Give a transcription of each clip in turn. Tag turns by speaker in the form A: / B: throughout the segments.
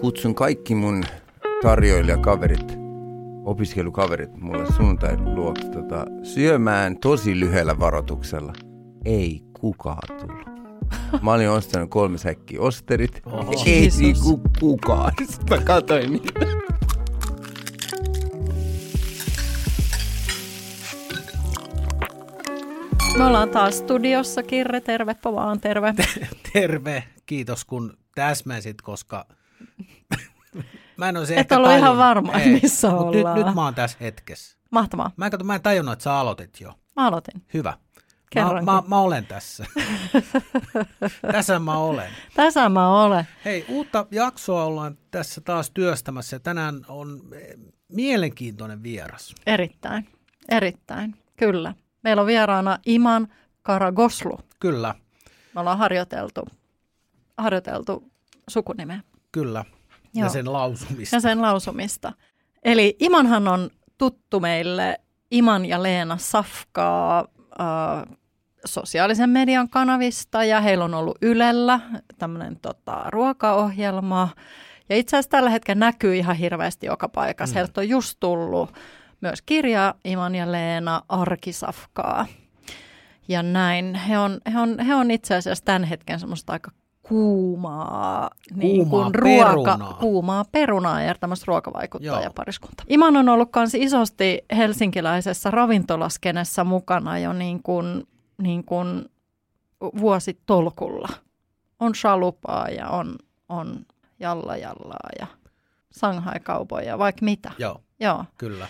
A: kutsun kaikki mun tarjoilijakaverit, opiskelukaverit mulle sunnuntai luokse tota, syömään tosi lyhyellä varoituksella. Ei kukaan tullut. Mä olin ostanut kolme säkkiä osterit.
B: Oho.
A: Ei niinku kukaan. Sitten mä katsoin niitä.
B: Me ollaan taas studiossa, Kirre, tervepä vaan, terve.
C: Terve, kiitos kun täsmäsit, koska mä en olisi
B: Et
C: ehkä
B: ollut ihan varma,
C: Ei,
B: missä
C: mut nyt,
B: ollaan.
C: nyt mä oon tässä hetkessä.
B: Mahtavaa,
C: Mä en, kato, mä en tajunnut, että sä aloitit jo.
B: mä aloitin.
C: Hyvä. Mä, mä, mä olen tässä. tässä mä olen.
B: Tässä mä olen.
C: Hei, uutta jaksoa ollaan tässä taas työstämässä ja tänään on eh, mielenkiintoinen vieras.
B: Erittäin, erittäin, kyllä. Meillä on vieraana Iman Karagoslu.
C: Kyllä,
B: Me ollaan harjoiteltu, harjoiteltu sukunimeä
C: kyllä.
B: Joo.
C: Ja sen lausumista.
B: ja sen lausumista. Eli Imanhan on tuttu meille Iman ja Leena Safkaa äh, sosiaalisen median kanavista ja heillä on ollut Ylellä tämmöinen tota, ruokaohjelma. Ja itse asiassa tällä hetkellä näkyy ihan hirveästi joka paikassa. Mm. Heiltä on just tullut myös kirja Iman ja Leena Arkisafkaa. Ja näin. He on, he on, he on itse asiassa tämän hetken semmoista aika kuumaa, niin
C: Kuumaa
B: kuin ruoka,
C: perunaa.
B: kuumaa perunaa ja tämmöistä
C: Joo.
B: ruokavaikuttajapariskunta. Iman on ollut myös isosti helsinkiläisessä ravintolaskenessa mukana jo niin kuin, niin kuin vuositolkulla. On shalupaa ja on, on jalla jallaa ja Shanghai kaupoja ja vaikka mitä.
C: Joo,
B: Joo.
C: kyllä.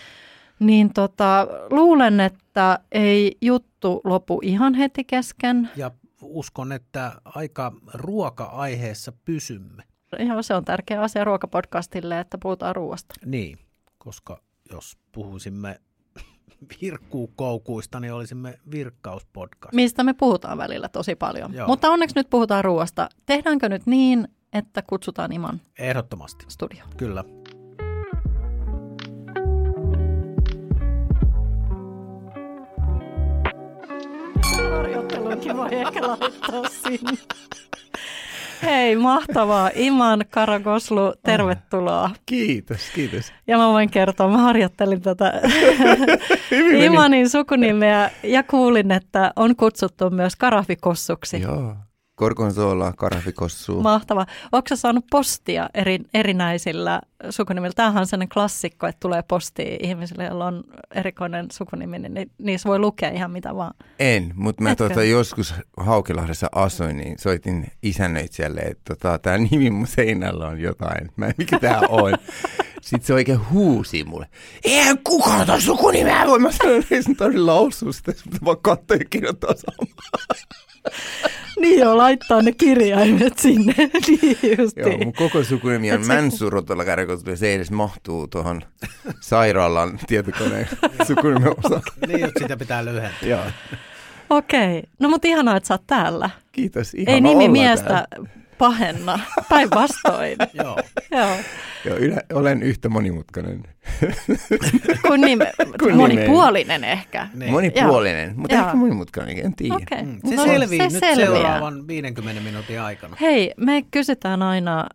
B: Niin tota, luulen, että ei juttu lopu ihan heti kesken.
C: Ja uskon, että aika ruoka-aiheessa pysymme.
B: Ihan se on tärkeä asia ruokapodcastille, että puhutaan ruoasta.
C: Niin, koska jos puhuisimme virkkukoukuista, niin olisimme virkkauspodcast.
B: Mistä me puhutaan välillä tosi paljon.
C: Joo.
B: Mutta onneksi nyt puhutaan ruoasta. Tehdäänkö nyt niin, että kutsutaan Iman
C: Ehdottomasti,
B: studioon?
C: kyllä.
B: Harjoitteluunkin voi ehkä laittaa sinne. Hei, mahtavaa. Iman Karagoslu, tervetuloa.
A: Kiitos, kiitos.
B: Ja mä voin kertoa, mä harjoittelin tätä Imanin sukunimeä ja kuulin, että on kutsuttu myös Karahvikossuksi.
A: Joo. Korkonsola, karafikossu.
B: Mahtava. Onko saanut postia eri, erinäisillä sukunimillä? Tämähän on sellainen klassikko, että tulee postia ihmisille, joilla on erikoinen sukunimi, niin ni- niissä voi lukea ihan mitä vaan.
A: En, mutta mä
B: Etkö?
A: tota, joskus Haukilahdessa asuin, niin soitin isännöitsijälle, että tota, tämä nimi mun seinällä on jotain. Mä mikä tää on. Sitten se oikein huusi mulle. Eihän kukaan ota sukunimeä voi. Mä sanoin, että ei sun tarvitse lausua sitä, mutta vaan katsoa ja kirjoittaa samaa.
B: Niin joo, laittaa ne kirjaimet sinne. niin justi.
A: Joo, mun koko sukunimi on
B: se-
A: Mansurotolla Kärkosta, se ei edes mahtuu tuohon sairaalan tietokoneen sukunimen osalle.
C: Niin, että sitä pitää lyhentää.
A: Joo,
B: Okei, no mutta ihanaa, että sä oot täällä.
A: kiitos. Ihana
B: Ei nimi miestä
A: täällä.
B: Pahenna, päinvastoin.
C: Joo,
B: Joo.
A: Joo, olen yhtä monimutkainen.
B: Kun nime,
A: Kun
B: monipuolinen ehkä.
C: niin.
A: Monipuolinen, mutta
B: Joo.
A: ehkä monimutkainen, en tiedä.
B: Okei.
C: Mm, Se
B: No,
C: selvii
B: se
C: nyt
B: selviää.
C: seuraavan 50 minuutin aikana.
B: Hei, me kysytään aina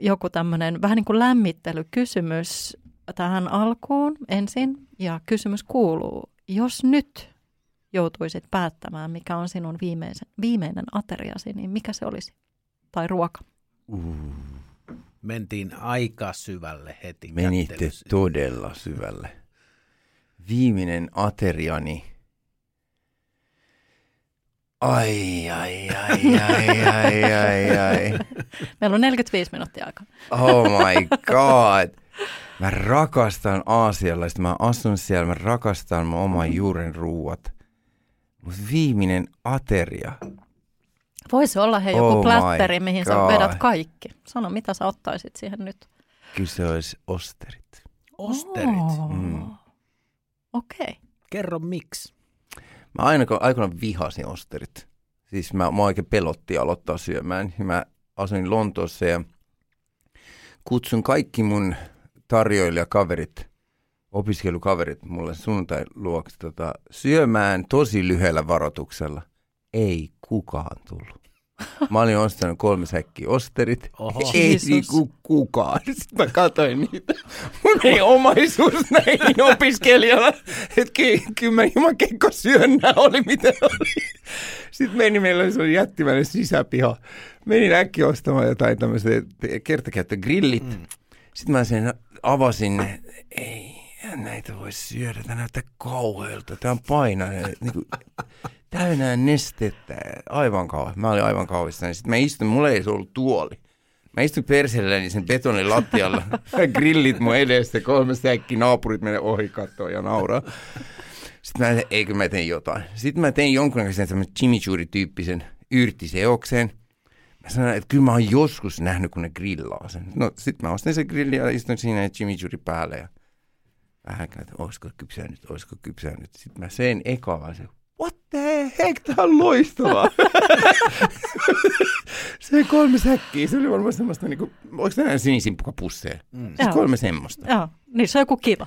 B: joku tämmöinen vähän niin kuin lämmittelykysymys tähän alkuun ensin. Ja kysymys kuuluu, jos nyt joutuisit päättämään, mikä on sinun viimeisen, viimeinen ateriasi, niin mikä se olisi? Tai ruoka?
A: Uh,
C: Mentiin aika syvälle heti
A: menitte
C: kättelyssä.
A: todella syvälle. Viimeinen ateriani. Ai, ai, ai, ai, ai, ai, ai.
B: Meillä on 45 minuuttia aikaa.
A: Oh my god. Mä rakastan aasialaista. Mä asun siellä, mä rakastan mun oman juuren ruuat. Mut viimeinen ateria.
B: Voisi olla he joku
A: Oh
B: plätteri, mihin sä
A: God.
B: vedät kaikki. Sano, mitä sä ottaisit siihen nyt?
A: Kyllä se olisi osterit.
C: Osterit.
B: Oh.
A: Mm.
B: Okei. Okay.
C: Kerro miksi.
A: Mä aina, aikoinaan vihasin osterit. Siis mä, mä oikein pelotti aloittaa syömään. Mä asuin Lontoossa ja kutsun kaikki mun tarjoilijakaverit, opiskelukaverit mulle sunnuntai luokse tota, syömään tosi lyhyellä varoituksella. Ei kukaan tullut. Mä olin ostanut kolme säkkiä osterit.
C: Oho.
A: Ei niinku kukaan. Sitten mä katsoin niitä. Mun ei omaisuus näihin opiskelijana. Että ky- kyllä mä kekko syön nää oli miten oli. Sitten meni, meillä oli sellainen jättimäinen sisäpiha. Menin äkkiä ostamaan jotain tämmöiset kertakäyttögrillit. Mm. Sitten mä sen avasin. Ei, eihän näitä voi syödä. Tämä näyttää kauhealta. Tämä on painainen. Niin kuin, täynnä nestettä. Aivan kauhean. Mä olin aivan kauhuissani. Sitten mä istuin, mulla ei ollut tuoli. Mä istuin perseelläni sen betonin lattialla. Grillit mun edessä, kolme säkki, naapurit menee ohi kattoo ja nauraa. Sitten mä, eikö mä tein jotain. Sitten mä tein jonkunnäköisen semmoisen chimichurri-tyyppisen yrtiseoksen. Mä sanoin, että kyllä mä oon joskus nähnyt, kun ne grillaa sen. No sit mä ostin sen grillin ja istuin siinä ja chimichurri päälle ja vähän että olisiko kypsää nyt, olisiko kypsää nyt. Sitten mä sen eka vaan se, what the heck, tää on loistavaa. se kolme säkkiä, se oli varmaan semmoista niinku, oliko tänään sinisimpukapusseja? Mm. Siis kolme semmoista.
B: Joo, niin se on joku kilo.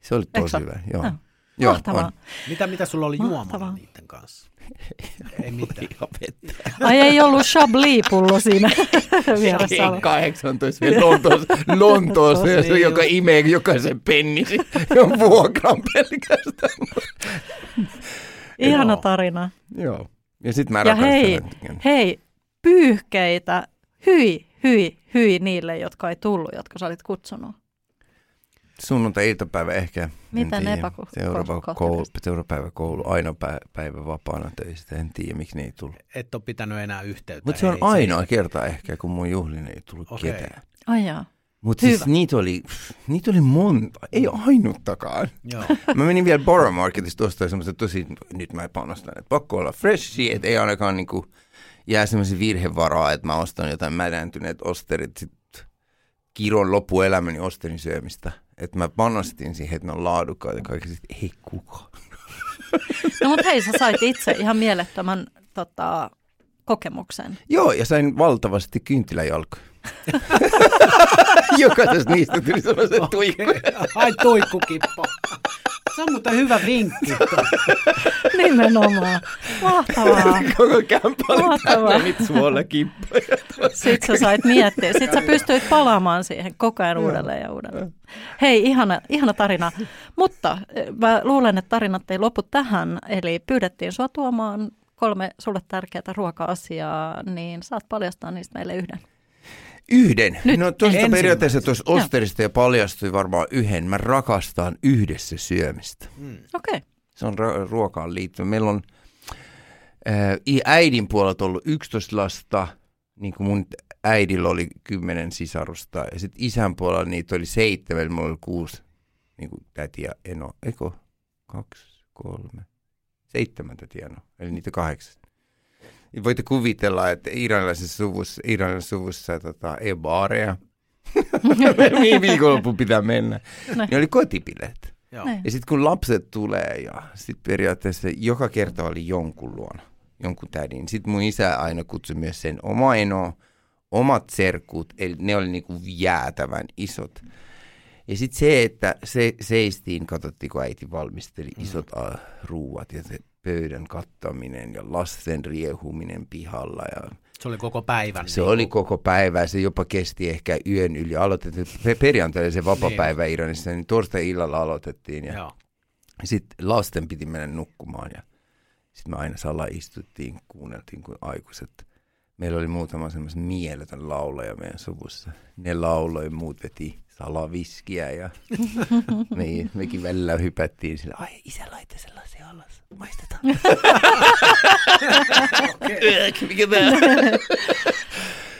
A: Se oli tosi
B: Eikö se
A: hyvä, joo.
B: Joo.
A: Joo,
B: Mahtavaa.
A: on.
C: Mitä, mitä sulla oli juomalla niiden kanssa? Ei mitään.
B: Ai ei ollut Chablis-pullo siinä vieressä.
A: Ei 18 vielä Lontoossa, Lontoossa ja se,
C: Niin
A: joka
C: just.
A: imee jokaisen pennin ja vuokran pelkästään.
B: Ihana
A: Joo.
B: tarina.
A: Joo. Ja sitten mä
B: Ja hei, hei, pyyhkeitä, hyi, hyi, hyi niille, jotka ei tullut, jotka sä olit kutsunut.
A: Sunnuntai-iltapäivä ehkä.
B: Miten
A: tiedä.
B: epäko-
A: Seuraava,
B: ko-
A: koulu, seuraava koulu, aina pä- päivä vapaana töistä. En tiedä, miksi ne ei tullut.
C: Et ole pitänyt enää yhteyttä.
A: Mutta se on ainoa kerta ehkä, kun mun juhlin ei tullut
C: Okei.
A: ketään.
B: Ai jaa.
A: Mutta siis niitä oli, niitä oli monta, ei ainuttakaan.
C: Joo.
A: Mä menin vielä Borough Marketista ostaa semmoista tosi, nyt mä panostan, että pakko olla freshia, että ei ainakaan niinku jää semmoisen virhevaraa, että mä ostan jotain mädäntyneet osterit, sit kiron loppuelämäni osterin syömistä. Että mä panostin siihen, että ne on laadukkaita ja kaikki, sit ei kukaan.
B: No mutta hei, sä sait itse ihan mielettömän tota, kokemuksen.
A: Joo, ja sain valtavasti kynttiläjalkoja. Jokaisesta niistä tuli semmoiset tuikkuja.
C: Ai tuikkukippo. Se on muuten hyvä vinkki.
B: Nimenomaan. Mahtavaa.
A: Koko kämppä oli
B: Mahtavaa.
A: täynnä niitä suolakippoja.
B: Sitten sä sait miettiä. Sitten sä pystyit palaamaan siihen koko ajan uudelleen ja uudelleen. Hei, ihana, ihana tarina. Mutta eh, mä luulen, että tarinat ei lopu tähän. Eli pyydettiin sua tuomaan kolme sulle tärkeää ruoka-asiaa, niin saat paljastaa niistä meille yhden.
A: Yhden.
B: Nyt
A: no tuosta periaatteessa tuossa Osterista ja paljastui varmaan yhden. Mä rakastan yhdessä syömistä.
C: Mm.
B: Okei. Okay.
A: Se on ra- ruokaan liittyen. Meillä on ää, i- äidin puolelta ollut 11 lasta, niin kuin mun äidillä oli 10 sisarusta. Ja sitten isän puolella niitä oli seitsemän, eli mulla oli kuusi niin kuin täti ja eno. Eikö? Kaksi, kolme, seitsemän täti ja eno. Eli niitä kahdeksan. Niin voitte kuvitella, että iranilaisessa suvussa, iranilaisessa suvussa tota, ei ole baareja. Mihin viikonloppuun pitää mennä.
B: Näin.
A: Niin oli kotipileet.
C: Joo.
B: Näin.
A: Ja sitten kun lapset tulee ja sitten periaatteessa joka kerta oli jonkun luona, jonkun tädin. Sitten mun isä aina kutsui myös sen oma eno, omat serkut, eli ne oli niinku jäätävän isot. Ja sitten se, että se, seistiin, katsottiin kun äiti valmisteli isot mm. ruuat ja se pöydän kattaminen ja lasten riehuminen pihalla ja
C: Se oli koko päivän.
A: se
C: niin
A: oli koko päivä, se jopa kesti ehkä yön yli. Aloitettiin pe- perjantaina se vapaa-päivä Iranissa, niin torstai-illalla aloitettiin ja
C: Joo.
A: sitten lasten piti mennä nukkumaan ja sitten me aina sala istuttiin, kuunneltiin kuin aikuiset. Meillä oli muutama semmoisen mieletön laulaja meidän suvussa. Ne lauloi, muut veti salaviskiä ja me, mekin välillä hypättiin sillä, ai isä laita sellaisia alas, maistetaan. Mikä tää?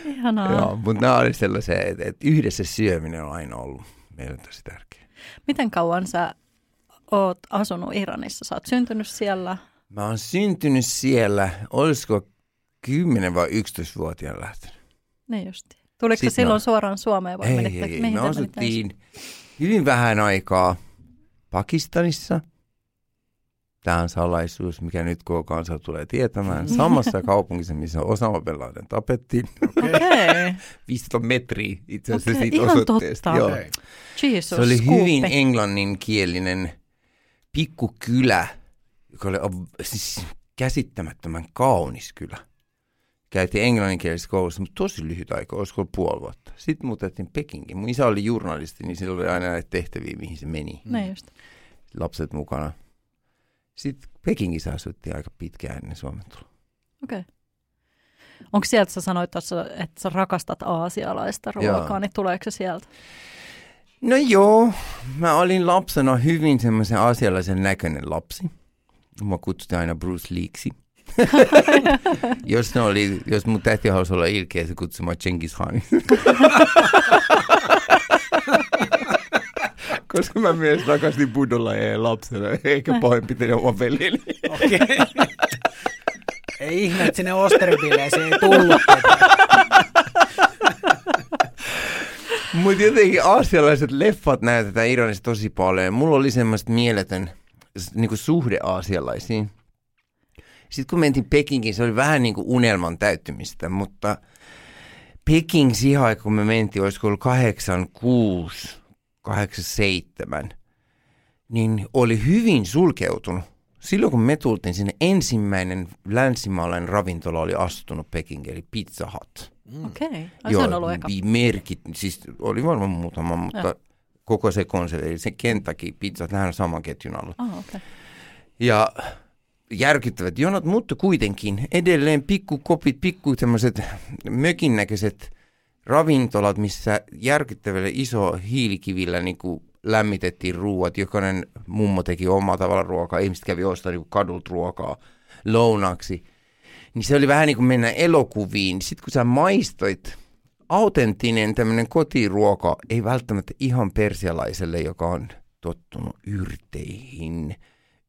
B: Ihanaa.
A: Joo, mutta nämä oli sellaisia, että, että yhdessä syöminen on aina ollut meille tosi tärkeä.
B: Miten kauan sä oot asunut Iranissa? Sä oot syntynyt siellä.
A: Mä oon syntynyt siellä, olisiko 10 vai 11-vuotiaana lähtenyt?
B: Niin justi. Tuliko
A: Sitten
B: sä silloin
A: mä-
B: suoraan Suomeen vai
A: Ei, ei, ei.
B: mihin
A: Me
B: menitte
A: asuttiin hyvin vähän aikaa Pakistanissa. Tämä on salaisuus, mikä nyt koko kansa tulee tietämään. Samassa kaupungissa, missä Osama Bin Laden tapettiin.
B: Okei.
A: 500 metriä itse asiassa
B: Okei,
A: siitä
B: ihan
A: osoitteesta.
B: totta.
A: Joo.
C: Okei.
B: Jesus,
A: Se oli
B: skuuppi.
A: hyvin englanninkielinen pikkukylä, joka oli siis käsittämättömän kaunis kylä. Käytiin englanninkielisessä koulussa, mutta tosi lyhyt aika, olisiko ollut puoli vuotta. Sitten muutettiin Pekingiin. Mun isä oli journalisti, niin sillä oli aina näitä tehtäviä, mihin se meni.
B: Niin just.
A: Lapset mukana. Sitten Pekingissä asuttiin aika pitkään ennen Suomen tuloa.
B: Okei. Okay. Onko sieltä, sä sanoit tuossa, että sä rakastat aasialaista ruokaa,
A: Joo.
B: niin tuleeko se sieltä?
A: No joo, mä olin lapsena hyvin semmoisen asialaisen näköinen lapsi. Mua kutsuttiin aina Bruce Leeksi. jos, ne oli, jos mun täti halusi olla ilkeä, se kutsui mua Khan. Koska mä myös rakastin buddhalajeja lapsena, eikä pahoinpitele oma veljeni.
C: Okei. ei ihme, että sinne Osteribileeseen ei tullut.
A: Mutta jotenkin aasialaiset leffat näytetään Iranissa tosi paljon. Mulla oli semmoista mieletön niinku suhde aasialaisiin. Sitten kun mentiin Pekingiin, se oli vähän niin kuin unelman täyttymistä, mutta Peking siihen aikaan, kun me mentiin, olisiko ollut 86, 87, niin oli hyvin sulkeutunut. Silloin kun me tultiin sinne, ensimmäinen länsimaalainen ravintola oli astunut Pekingiin, eli Pizza Hut.
B: Okei. Okay. Se on ollut eka.
A: merkit, siis oli varmaan muutama, mutta
B: Joo.
A: koko se konsepti, eli se Kentucky pizza, tähän on saman ketjun alla.
B: Ah, okay.
A: Ja järkyttävät jonot, mutta kuitenkin edelleen pikkukopit, pikku tämmöiset mökin näköiset ravintolat, missä järkyttävällä iso hiilikivillä niin kuin lämmitettiin ruuat. Jokainen mummo teki omaa tavalla ruokaa, ihmiset kävi ostamaan niin kadulta ruokaa lounaksi. Niin se oli vähän niin kuin mennä elokuviin. Sitten kun sä maistoit, autenttinen tämmöinen kotiruoka ei välttämättä ihan persialaiselle, joka on tottunut yrteihin,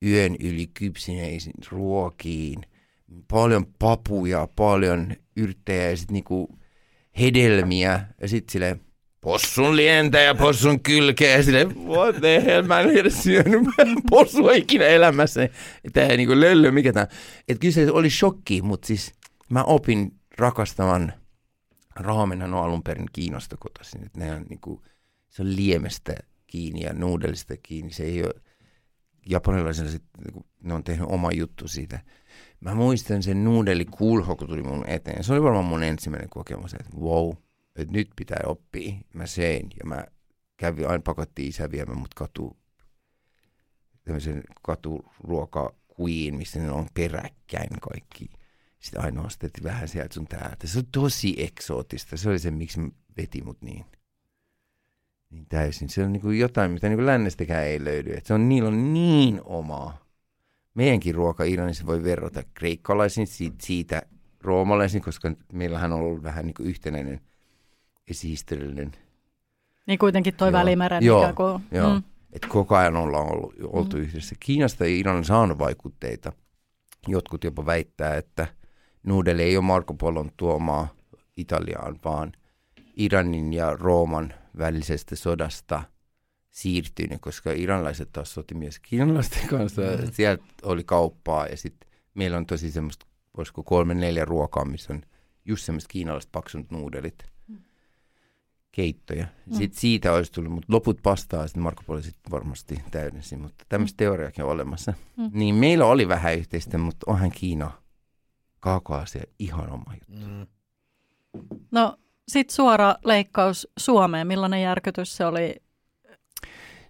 A: yön yli kypsineisiin ruokiin, paljon papuja, paljon yrttejä ja sitten niinku hedelmiä ja sitten silleen possun lientä ja possun kylkeä ja silleen what the hell, mä en edes syönyt possua ikinä elämässä. Tää ei niinku löllö, mikä tää. Et kyllä se oli shokki, mutta siis mä opin rakastamaan raamenhan on alun perin Kiinasta kotoisin. Ne on niinku, se on liemestä kiinni ja nuudelista kiinni. Se ei ole japanilaisilla sit, niinku, ne on tehnyt oma juttu siitä. Mä muistan sen nuudeli kulho, kun tuli mun eteen. Se oli varmaan mun ensimmäinen kokemus, että wow, että nyt pitää oppia. Mä sein ja mä kävin, aina pakottiin isä viemään mut katu, tämmöisen katuruoka queen, missä ne on peräkkäin kaikki. Sitten aina ostettiin vähän sieltä sun täältä. Se on tosi eksoottista. Se oli se, miksi veti mut niin, niin täysin. Se on niin kuin jotain, mitä niin kuin lännestäkään ei löydy. Et se on, niillä on niin omaa. Meidänkin ruoka Iranissa voi verrata kreikkalaisiin, siitä, siitä roomalaisiin, koska meillähän on ollut vähän niin kuin yhtenäinen esihistoriallinen
B: Niin kuitenkin toi
A: Joo.
B: välimeren
A: Joo,
B: ikään kuin.
A: Joo,
B: Mm.
A: että koko ajan ollaan ollut, oltu
B: Mm.
A: yhdessä. Kiinasta ja Iran saanut vaikutteita. Jotkut jopa väittää, että nuudeli ei ole Marco Polon tuomaa Italiaan, vaan Iranin ja Rooman välisestä sodasta siirtynyt, koska iranlaiset taas soti myös kiinalaisten kanssa. Mm. Sieltä oli kauppaa ja sitten meillä on tosi semmoista, voisiko kolme neljä ruokaa, missä on just semmoista kiinalaiset paksut nuudelit keittoja.
B: Mm.
A: Sitten siitä olisi tullut, mutta loput pastaa sitten Marko Polo sitten varmasti täydensi, mutta tämmöistä teoriakin on olemassa.
B: Mm.
A: Niin meillä oli vähän yhteistä, mutta onhan Kiina kaakaasia ihan oma juttu.
C: Mm.
B: No sit suora leikkaus Suomeen. Millainen järkytys se oli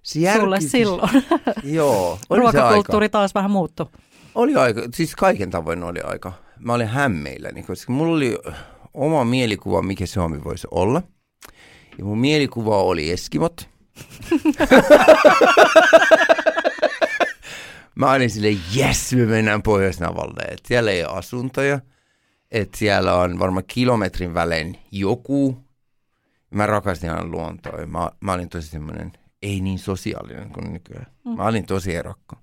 A: Se
B: sulle
A: järkytys-
B: silloin?
A: Joo, oli.
B: Ruokakulttuuri taas vähän muuttu.
A: Oli aika, siis kaiken tavoin oli aika. Mä olin hämmeilläni, koska mulla oli oma mielikuva, mikä Suomi voisi olla. Ja mun mielikuva oli Eskimot. Mä olin silleen, jes, me mennään Pohjoisnavalle. Siellä ei ole asuntoja. Että siellä on varmaan kilometrin välein joku. Mä rakastin aina luontoa. Mä, mä olin tosi semmoinen, ei niin sosiaalinen kuin nykyään. Mä olin tosi erokko.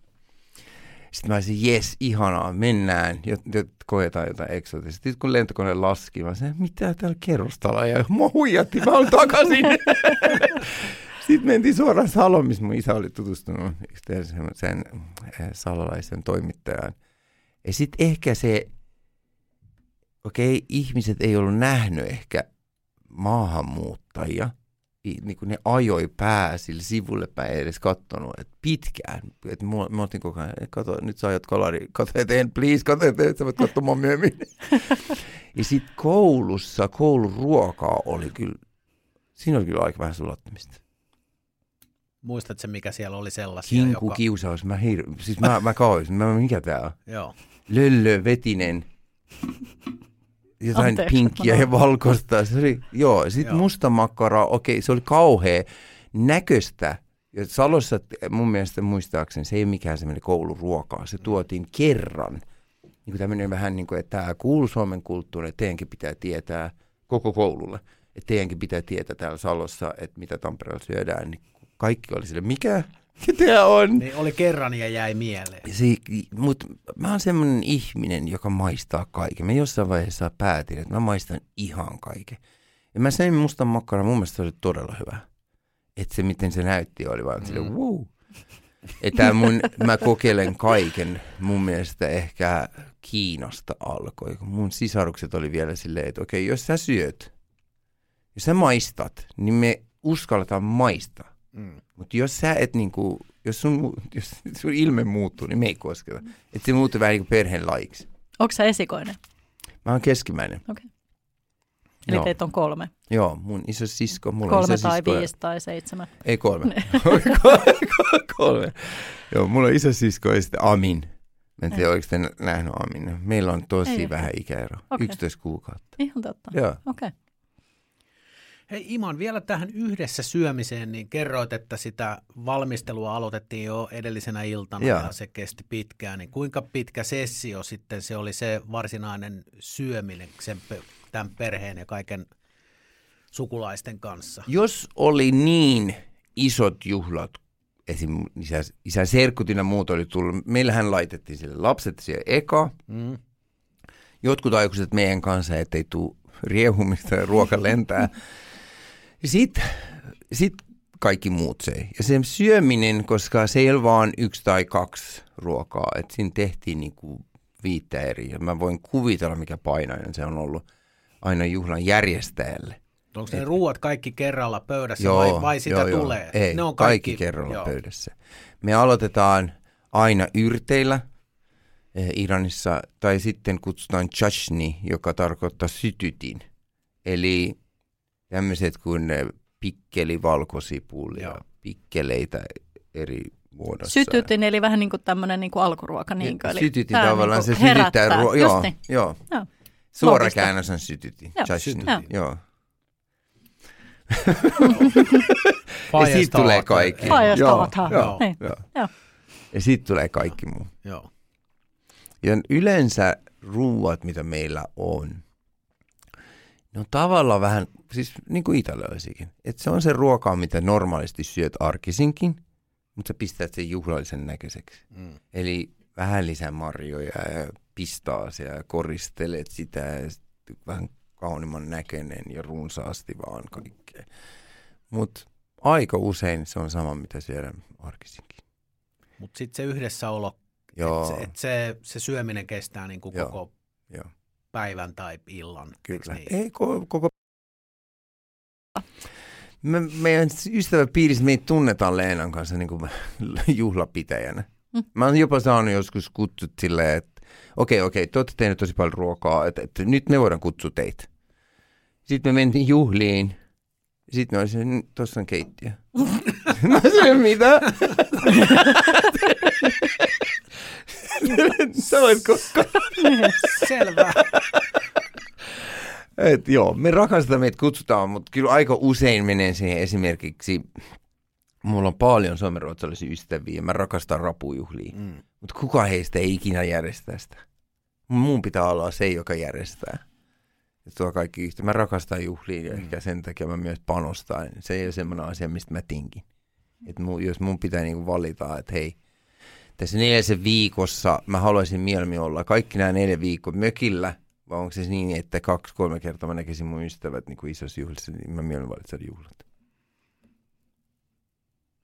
A: Sitten mä olisin, jes, ihanaa, mennään, ja, ja koetaan jotain eksotista. Sitten kun lentokone laski, mä sanoin, mitä täällä kerrostalo, ja mua huijatti, mä olen takaisin. Sitten mentiin suoraan Saloon, missä mun isä oli tutustunut yhteen sen salolaisen toimittajaan. Ja sitten ehkä se, okei, okay, ihmiset ei ollut nähnyt ehkä maahanmuuttajia niin kuin ne ajoi pää sille sivulle päin ei edes kattonut, että pitkään. Että mua, mä otin koko ajan, kato, nyt sä ajat kolari, kato eteen, please, kato eteen, sä voit katsomaan myöhemmin. ja sitten koulussa, koulun ruokaa oli kyllä, siinä oli kyllä aika vähän sulattamista.
C: Muistatko mikä siellä oli sellaisia?
A: Kinku joka... kiusaus, mä, hir... siis mä, mä kauhisin, mä, mikä tää on?
C: Joo.
A: Löllö, vetinen, jotain
B: Anteeksi,
A: pinkkiä ja valkoista. Se oli, joo, sitten musta makkara, okei, se oli kauhea näköistä. Ja Salossa mun mielestä muistaakseni se ei ole mikään semmoinen kouluruokaa. Se tuotiin kerran. Niin kuin tämmöinen vähän niin kuin, että tämä kuuluu Suomen kulttuuriin, että teidänkin pitää tietää koko koululle. Että teidänkin pitää tietää täällä Salossa, että mitä Tampereella syödään. Niin kaikki oli sille, mikä? Tämä on?
C: Niin oli kerran ja jäi mieleen.
A: Se, mut mä oon semmoinen ihminen, joka maistaa kaiken. Mä jossain vaiheessa päätin, että mä maistan ihan kaiken. Ja mä söin mustan makkaran, mun mielestä se oli todella hyvä. Että se, miten se näytti, oli vaan mm. sille, wow. Että mun, mä kokeilen kaiken. Mun mielestä ehkä Kiinasta alkoi, kun mun sisarukset oli vielä silleen, että okei, jos sä syöt, jos sä maistat, niin me uskalletaan maistaa.
C: Mm.
A: Mutta jos sä et niinku, jos sun, jos sun ilme muuttuu, niin me ei kosketa. Että se muuttuu vähän niinku perheen laiksi.
B: Onko sä esikoinen?
A: Mä oon keskimmäinen.
B: Eli
A: Joo.
B: teitä on kolme.
A: Joo, mun iso sisko, mulla
B: Kolme
A: on iso
B: tai
A: sisko. ja-
B: viisi tai seitsemän.
A: Ei kolme. kolme. Joo, mulla on iso sisko ja sitten Amin. Mä en tiedä, oliko te nähnyt Amin. Meillä on tosi
B: Ei
A: vähän ikäero.
B: Okei.
A: 11 kuukautta.
B: Ihan totta.
A: Joo.
B: Okei. Okay.
C: Hei Iman, vielä tähän yhdessä syömiseen, niin kerroit, että sitä valmistelua aloitettiin jo edellisenä iltana
A: Joo.
C: ja se kesti pitkään. Niin kuinka pitkä sessio sitten se oli se varsinainen syöminen sen, tämän perheen ja kaiken sukulaisten kanssa?
A: Jos oli niin isot juhlat, esim. isä, isä serkutin ja muut oli tullut, meillähän laitettiin sille lapset siihen eka.
C: Mm.
A: Jotkut aikuiset meidän kanssa, ettei tule riehumista ja ruoka lentää. Sitten sit kaikki muut söi. Ja se syöminen, koska se ei ole vaan yksi tai kaksi ruokaa, että siinä tehtiin niinku viittä eri. Ja mä voin kuvitella, mikä painainen se on ollut aina juhlan järjestäjälle.
C: Onko ne ruuat kaikki kerralla pöydässä vai, vai sitä
A: joo, joo.
C: tulee?
A: Ei,
C: ne on
A: kaikki, kerralla
C: joo.
A: pöydässä. Me aloitetaan aina yrteillä eh, Iranissa, tai sitten kutsutaan chashni, joka tarkoittaa sytytin. Eli tämmöiset kuin eh, pikkeli, valkosipuli ja
C: Joo.
A: pikkeleitä eri muodossa.
B: Sytytin, eli vähän niin kuin tämmöinen niin kuin alkuruoka. Niin kuin, eli
A: sytytin tavallaan,
B: niin
A: se sytyttää.
B: herättää.
A: Ruo-
B: Just
A: joo,
B: niin.
A: joo.
B: Joo.
A: Suora
B: Loogista.
A: käännös on sytytin.
B: Joo,
A: Chashni.
C: sytytin.
A: Joo. Ja siitä tulee kaikki.
B: Fires
A: Joo, joo,
B: niin.
A: joo.
B: Joo.
A: Ja sitten tulee kaikki muu.
C: Joo.
A: Ja yleensä ruuat, mitä meillä on, ne on tavallaan vähän, siis niin kuin italialaisikin. Että se on se ruoka, mitä normaalisti syöt arkisinkin, mutta sä pistät sen juhlallisen näköiseksi.
C: Mm.
A: Eli vähän lisää marjoja ja pistaasia ja koristelet sitä ja sit vähän kaunimman näköinen ja runsaasti vaan kaikkea. Mutta aika usein se on sama, mitä syödään arkisinkin.
C: Mutta sitten se yhdessäolo, että se, et se, se syöminen kestää niin kuin
A: Joo.
C: koko
A: joo.
C: Päivän tai illan.
A: Kyllä.
C: Niin?
A: Ei koko, koko... Me, meidän ystäväpiirissä meitä tunnetaan Leenan kanssa niin kuin juhlapitäjänä.
B: Mm.
A: Mä oon jopa saanut joskus kutsut silleen, että okei, okei, te olette tehneet tosi paljon ruokaa, että, että nyt me voidaan kutsua teitä. Sitten me mentiin juhliin. Sitten me olisin, tuossa on keittiö. Mä sanoin, mitä? Sä voit koko
C: Selvä.
A: Et joo, me rakastetaan, meitä kutsutaan, mutta kyllä aika usein menee siihen esimerkiksi, mulla on paljon suomenruotsalaisia ystäviä ja mä rakastan rapujuhlia,
C: Mm.
A: mutta kukaan heistä ei ikinä järjestä sitä. Mun pitää olla se, joka järjestää. Ja tuo kaikki yhtä. Mä rakastan juhlia ja
C: Mm.
A: ehkä sen takia mä myös panostan. Se ei ole semmoinen asia, mistä mä tinkin. Et mun, jos mun pitää niinku valita, että hei, tässä neljäsen viikossa mä haluaisin mieluummin olla kaikki nämä neljä viikkoa mökillä, vai onko se niin, että kaksi-kolme kertaa mä näkisin mun ystävät niin kuin isossa juhlissa, niin mä mieluummin valitsen juhlat.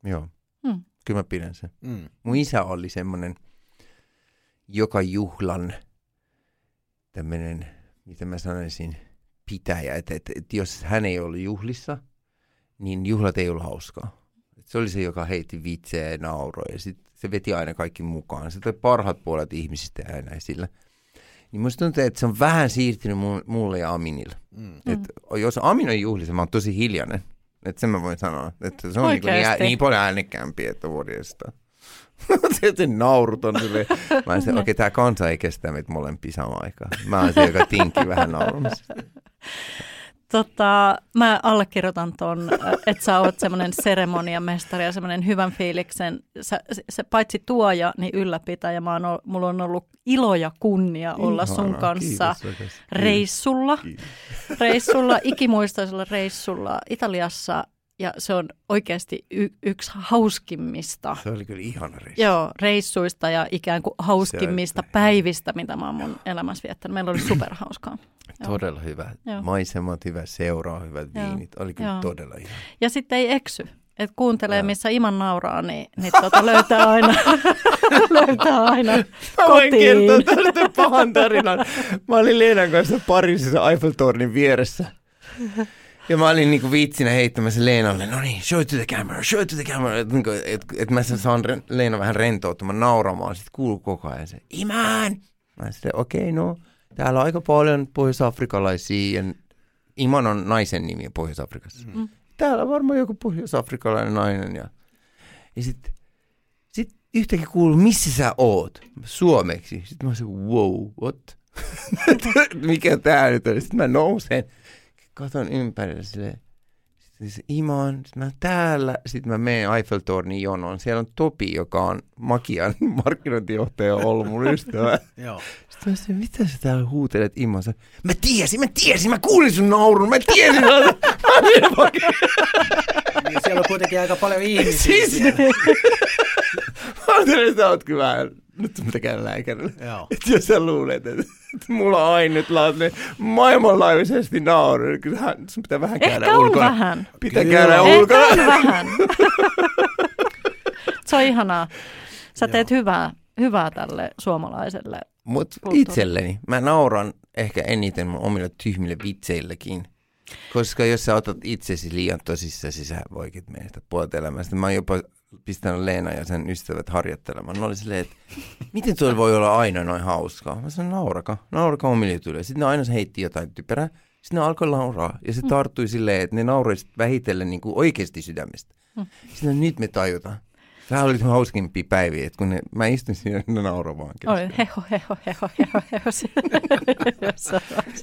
A: Joo,
B: Hmm.
A: kyllä mä pidän sen.
C: Mm.
A: Mun isä oli semmoinen joka juhlan tämmöinen, mitä mä sanoisin, pitäjä. Että et, et jos hän ei ollut juhlissa, niin juhlat ei ollut hauskaa. Et se oli se, joka heitti vitsejä ja nauroi ja sit se veti aina kaikki mukaan. Se toi parhaat puolet ihmisistä aina esille. Niin musta tuntuu, että se on vähän siirtynyt mulle ja Aminille. Mm. Et jos Amin on juhlissa, mä oon tosi hiljainen. Että sen mä voin sanoa. Että se on niin, niin, niin paljon äänekkäämpi, että vuodesta. se naurut on silleen. Mä okei, okay, tämä kansa ei kestä meitä molempia samaan aikaan. Mä oon se, joka tinki vähän naurumista.
B: Tota, mä allekirjoitan ton, että sä oot semmoinen seremoniamestari ja semmoinen hyvän fiiliksen, sä, se paitsi tuoja, niin ylläpitäjä. Mä oon, mulla on ollut ilo ja kunnia olla Ihana, sun kanssa kiitos, reissulla, kiitos. reissulla, ikimuistoisella reissulla Italiassa ja se on oikeasti y- yksi hauskimmista.
A: Se oli kyllä ihana reissu.
B: Joo, reissuista ja ikään kuin hauskimmista päivistä, mitä mä oon mun elämässä viettänyt. Meillä oli superhauskaa.
A: Todella hyvä. Joo. Maisemat, hyvä seuraa, hyvät Joo. viinit. Oli kyllä Joo. todella ihana.
B: Ja sitten ei eksy. Et kuuntelee, missä Iman nauraa, niin, niin tuota löytää aina, löytää aina
A: Mä voin kertoa tästä pahan tarinan. Mä olin Leenan kanssa Pariisissa Eiffeltornin vieressä. Ja mä olin niinku viitsinä heittämässä Leenalle, no niin, show to the camera, show to the camera. Että niinku, et, et mä saan Leena vähän rentoutumaan, nauramaan. Sitten kuuluu koko ajan se, Iman! Mä sitten, okei, okay, no, täällä on aika paljon pohjois-afrikalaisia. Ja Iman on naisen nimi Pohjois-Afrikassa. Mm. Täällä on varmaan joku pohjois-afrikalainen nainen. Ja, ja sitten sit yhtäkkiä kuuluu, missä sä oot? Suomeksi. Sitten mä sanoin, wow, what? Mikä tää nyt on? Sitten mä nousen katon ympärille silleen, sitten se imaan, sitten mä täällä, sitten mä menen Eiffeltornin jonoon. Siellä on Topi, joka on Makian markkinointijohtaja ollut mun ystävä.
C: Joo.
A: Sitten mä sanoin, mitä sä täällä huutelet imansa? Mä tiesin, mä tiesin, mä kuulin sun naurun, mä tiesin. mä
C: niin siellä on kuitenkin aika paljon ihmisiä. Siis,
A: mä ajattelin, että oot kyllä nyt sun pitää käydä lääkärille. Joo. Et jos sä luulet, että, että mulla on ainutlaatuinen maailmanlaajuisesti nauru, niin kyllähän sun pitää vähän käydä
B: Ehkä
A: ulkona.
B: on vähän.
A: Pitää Kyllä. käydä Ehkä ulkona.
B: on vähän. Se on ihanaa. Sä teet hyvää, hyvää tälle suomalaiselle
A: Mutta itselleni, mä nauran ehkä eniten mun omille tyhmille vitseillekin. Koska jos sä otat itsesi liian tosissaan, sä voikin menestä puolet elämästä. Mä oon jopa pistänyt Leena ja sen ystävät harjoittelemaan. Mä olin silleen, että miten tuo voi olla aina noin hauskaa? Mä sanoin, nauraka, nauraka omille jutuille. Sitten ne aina heitti jotain typerää. Sitten ne alkoi nauraa. Ja se mm. tarttui silleen, että ne nauroi vähitellen niin kuin oikeasti sydämestä. Mm. Sitten nyt me tajutaan. Tämä oli hauskimpia päiviä, että kun ne, mä istun siinä ne nauramaan.
B: Oli heho, heho, heho, heho, heho.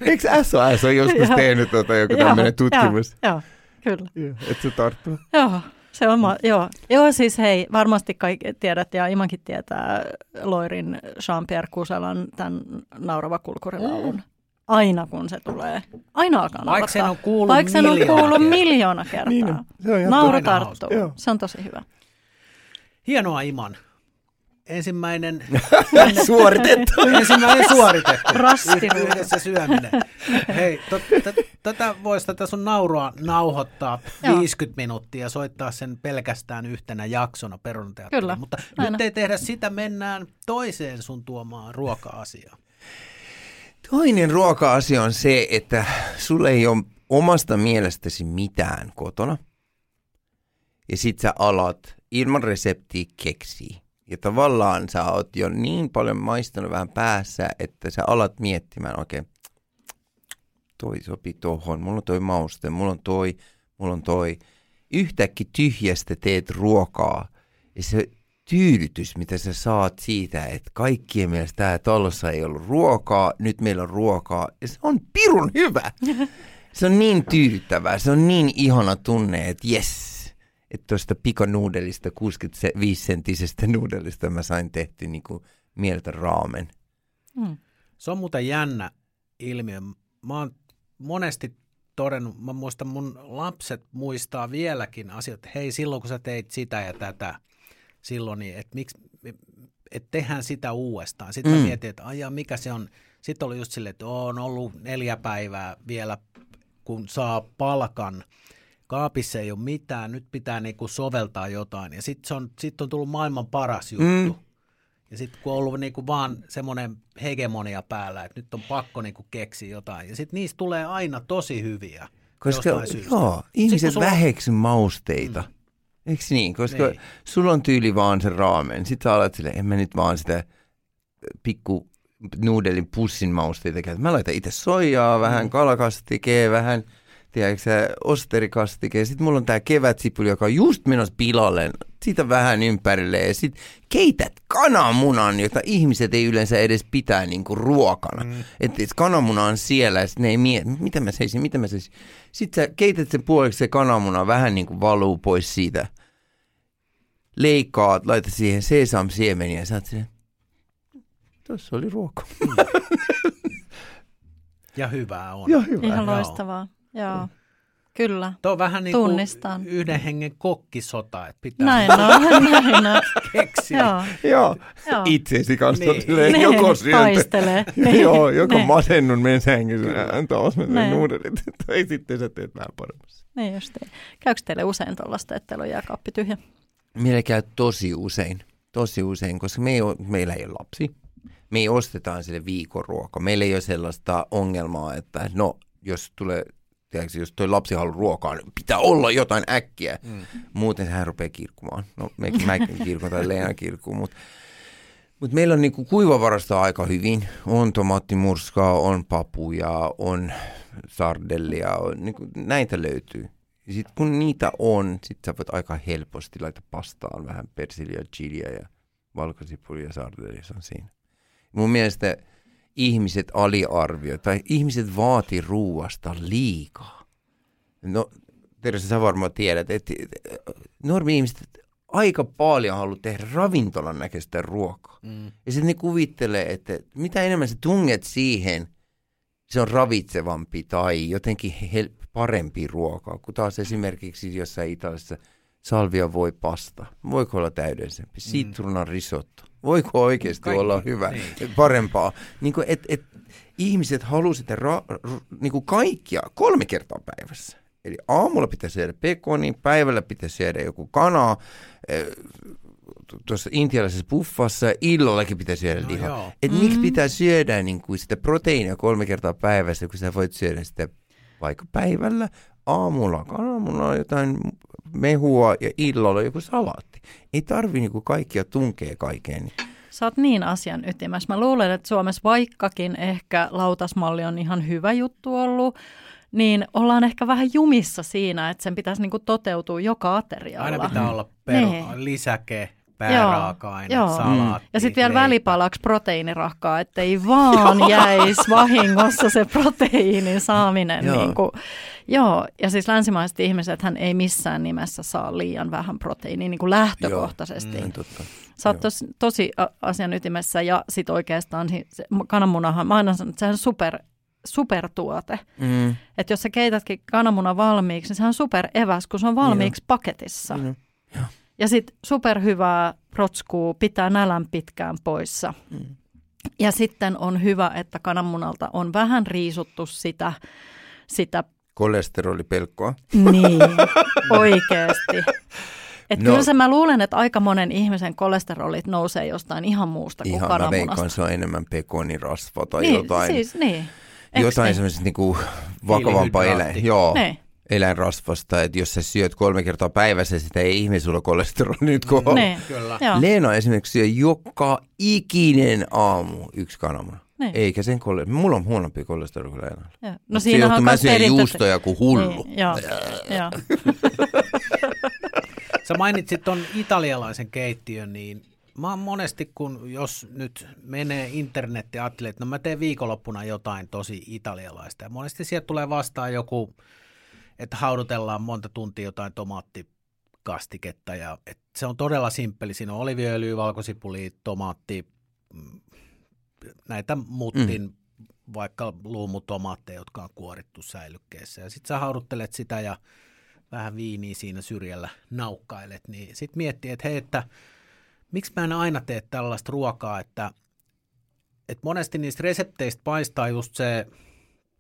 A: Eikö SOS ole joskus tehnyt tuota, joku tämmöinen tutkimus?
B: Joo, kyllä.
A: Että se tarttuu.
B: Joo. Se on, ma- joo. joo, siis hei, varmasti kaikki tiedät ja Imankin tietää Loirin Jean-Pierre Kuselan tämän naurava kulkurilaulun. Aina kun se tulee. Aina alkaa
C: Vaikka sen on kuullut
B: Vaikka sen on kuullut miljoona kertaa. Niin, se on Nauru tarttuu. Se on tosi hyvä.
C: Hienoa Iman. Ensimmäinen
A: suoritettu.
C: Ensimmäinen suoritettu. Rasti. Yhdessä syöminen. Hei, tätä voisi tätä sun naurua nauhoittaa Joo. 50 minuuttia ja soittaa sen pelkästään yhtenä jaksona perunteatteluun. Mutta aina. nyt ei tehdä sitä, mennään toiseen sun tuomaan ruoka-asiaan.
A: Toinen ruoka-asia on se, että sulle ei ole omasta mielestäsi mitään kotona. Ja sit sä alat ilman reseptiä keksiä ja tavallaan sä oot jo niin paljon maistanut vähän päässä, että sä alat miettimään, okei, okay, toi sopii tohon, mulla on toi mauste, mulla on toi, mulla on toi. Yhtäkkiä tyhjästä teet ruokaa ja se tyydytys, mitä sä saat siitä, että kaikkien mielestä tää talossa ei ollut ruokaa, nyt meillä on ruokaa ja se on pirun hyvä. Se on niin tyydyttävää, se on niin ihana tunne, että jes, että tuosta pikonuudelista, 65-senttisestä nuudelista mä sain tehty niin kuin mieltä raamen.
C: Hmm. Se on muuten jännä ilmiö. Mä oon monesti todennut, mä muistan mun lapset muistaa vieläkin asioita, hei silloin kun sä teit sitä ja tätä silloin, niin että miksi, että tehdään sitä uudestaan. Sitten mm. mä mietin, että aijaa, mikä se on. Sitten oli just silleen, että on ollut neljä päivää vielä, kun saa palkan – kaapissa ei ole mitään, nyt pitää niinku soveltaa jotain. Ja sitten on, sit on tullut maailman paras juttu. Mm. Ja sitten kun on ollut niinku vaan semmoinen hegemonia päällä, että nyt on pakko niinku keksiä jotain. Ja sitten niistä tulee aina tosi hyviä.
A: Koska joo, ihmiset
C: sulla-
A: väheksy mausteita. Mm. Eikö niin? Koska
C: Niin.
A: sulla on tyyli vaan se raamen. Sitten sä alat silleen, en mä nyt vaan sitä pikku nuudelin pussin mausteita käytä. Mä laitan itse soijaa, vähän kalakastikea, vähän tiedätkö sä, osterikastikea. Sitten mulla on tää kevätsipuli, joka on just menossa pilalle. Siitä vähän ympärille ja sit keität kananmunan, jota ihmiset ei yleensä edes pitää niinku ruokana. Mm. Että et kananmuna on siellä ja sit ne ei mieti, mitä mä seisin, mitä mä seisin. Sitten sä keität sen puoliksi se kananmuna vähän niinku valuu pois siitä. Leikkaat, laitat siihen sesamsiemeniä ja sä oot silleen, Tuossa oli ruoka.
C: Ja hyvää on.
A: Ja hyvä.
B: Ihan
C: Joo.
B: loistavaa. Joo, kyllä.
C: Tuo on vähän niin
B: Tunnistan.
C: kuin yhden hengen kokkisota, että pitää
B: Näin on, näin on.
C: keksiä.
B: Joo,
A: Joo,
B: joo.
A: itseesi kanssa
C: Niin.
A: niin. silleen,
B: Ne
A: joko syöntö.
B: taistelee. Niin.
A: Joo, joko
B: Ne.
A: masennun menen sängyssä, taas mä
B: Ne.
A: teen nuudelit. Tai sitten sä teet vähän paremmassa.
B: Niin just niin. Käykö teille usein tuollaista, että teillä on jääkaappi tyhjä?
A: Meillä käy tosi usein, tosi usein, koska me ei ole, meillä ei ole lapsi. Me ei ostetaan sille viikon ruoka. Meillä ei ole sellaista ongelmaa, että no, jos tulee, tiedätkö, jos toi lapsi haluaa ruokaa, niin pitää olla jotain äkkiä. Mm. Muuten hän rupeaa kirkkumaan. No, me, mäkin kirkun tai Leena kirkkuu, mutta Mutta meillä on niinku kuivavarastoa aika hyvin. On tomaattimurskaa, on papuja, on sardellia, on, niinku, näitä löytyy. Ja sit kun niitä on, sit sä voit aika helposti laittaa pastaan vähän persiliä, chiliä ja valkosipulia ja sardellia, se on siinä. Mun mielestä ihmiset aliarvioi tai ihmiset vaati ruuasta liikaa. No, Teresa, sä varmaan tiedät, että normi-ihmiset aika paljon haluaa tehdä ravintolan näköistä ruokaa.
C: Mm.
A: Ja sitten ne kuvittelee, että mitä enemmän sä tunget siihen, se on ravitsevampi tai jotenkin hel- parempi ruokaa, kun taas esimerkiksi jossain Italiassa salvia voi pasta. Voiko olla täydellisempi? Sitruunan risotto. Voiko oikeasti
C: Kaikki,
A: olla hyvä,
C: niin.
A: parempaa? Niin kuin, et, et, ihmiset haluavat sitä ra- r- niin kuin kaikkia kolme kertaa päivässä. Eli aamulla pitää syödä pekoni, päivällä pitää syödä joku kana, eh, tu- tuossa intialaisessa buffassa ja illallakin pitää syödä
C: No
A: lihaa.
C: joo.
A: Et miksi pitää syödä niin kuin sitä proteiinia kolme kertaa päivässä, kun sä voit syödä sitä vaikka päivällä, aamulla kananmunaa, jotain mehua ja illalla joku salaatti. Ei tarvi niin kuin kaikkia tunkea kaikkeen.
B: Sä oot niin asian ytimessä. Mä luulen, että Suomessa vaikkakin ehkä lautasmalli on ihan hyvä juttu ollut, niin ollaan ehkä vähän jumissa siinä, että sen pitäisi niinku toteutua joka aterialla.
C: Aina pitää olla peru,
B: Niin.
C: lisäke, pääraaka-aine,
B: Joo.
C: salaatti,
B: Ja sitten vielä
C: leipä.
B: välipalaksi proteiinirahkaa, ettei vaan jäisi vahingossa se proteiinin saaminen.
A: Joo.
B: Niin kuin, joo, ja siis länsimaiset ihmiset hän ei missään nimessä saa liian vähän proteiiniä niin kuin lähtökohtaisesti.
A: Joo, mm, totta.
B: Sä oot
A: Joo.
B: tosi, asian ytimessä ja sit oikeastaan se kananmunahan, mä aina sanon, että sehän on super, supertuote.
A: Mm.
B: Että jos sä keitätkin kananmunan valmiiksi, niin sehän on super eväs, kun se on valmiiksi paketissa.
A: Mm.
B: Ja sitten superhyvää protskuu pitää nälän pitkään poissa.
A: Mm.
B: Ja sitten on hyvä, että kananmunalta on vähän riisuttu sitä, sitä
A: Kolesterolipelkkoa.
B: niin oikeasti. Et
A: No.
B: kyllä se mä luulen, että aika monen ihmisen kolesterolit nousee jostain ihan muusta kuin
A: Ihan mä veikkaan,
B: kananmunasta.
A: se on enemmän pekonirasva tai
B: Niin,
A: jotain,
B: siis, niin.
A: Jotain
B: niin?
A: semmoisesta niinku vakavampaa eläin. Joo.
B: Niin.
A: Eläinrasvasta, että jos sä syöt kolme kertaa päivässä, sitä ei ihme sulla kolesteroli nyt kun on.
B: Niin.
C: Kyllä.
B: Joo.
A: Leena esimerkiksi syö joka ikinen aamu yksi kananmuna.
B: Niin.
A: Eikä sen kole... Mulla on huonompi kolesteroli kuin Leenalla.
B: Joo.
A: No
B: No
A: se
B: siinä
A: johtuu,
B: on
A: mä syön
B: perintö-
A: juustoja kuin hullu.
B: Niin, joo, joo.
C: Sä mainitsit ton italialaisen keittiön, niin mä oon monesti, kun jos nyt menee internetti ja ajattelee, että no mä teen viikonloppuna jotain tosi italialaista. Ja monesti sieltä tulee vastaan joku, että haudutellaan monta tuntia jotain tomaattikastiketta. Ja, et se on todella simppeli. Siinä on oliviöljyä, valkosipuli, tomaatti, mm, näitä muttin, mm. vaikka luumutomaatteja, jotka on kuorittu säilykkeessä. Ja sit sä hauduttelet sitä ja vähän viiniä siinä syrjällä naukkailet, niin sitten miettii, että hei, että miksi mä en aina tee tällaista ruokaa, että, että monesti niistä resepteistä paistaa just se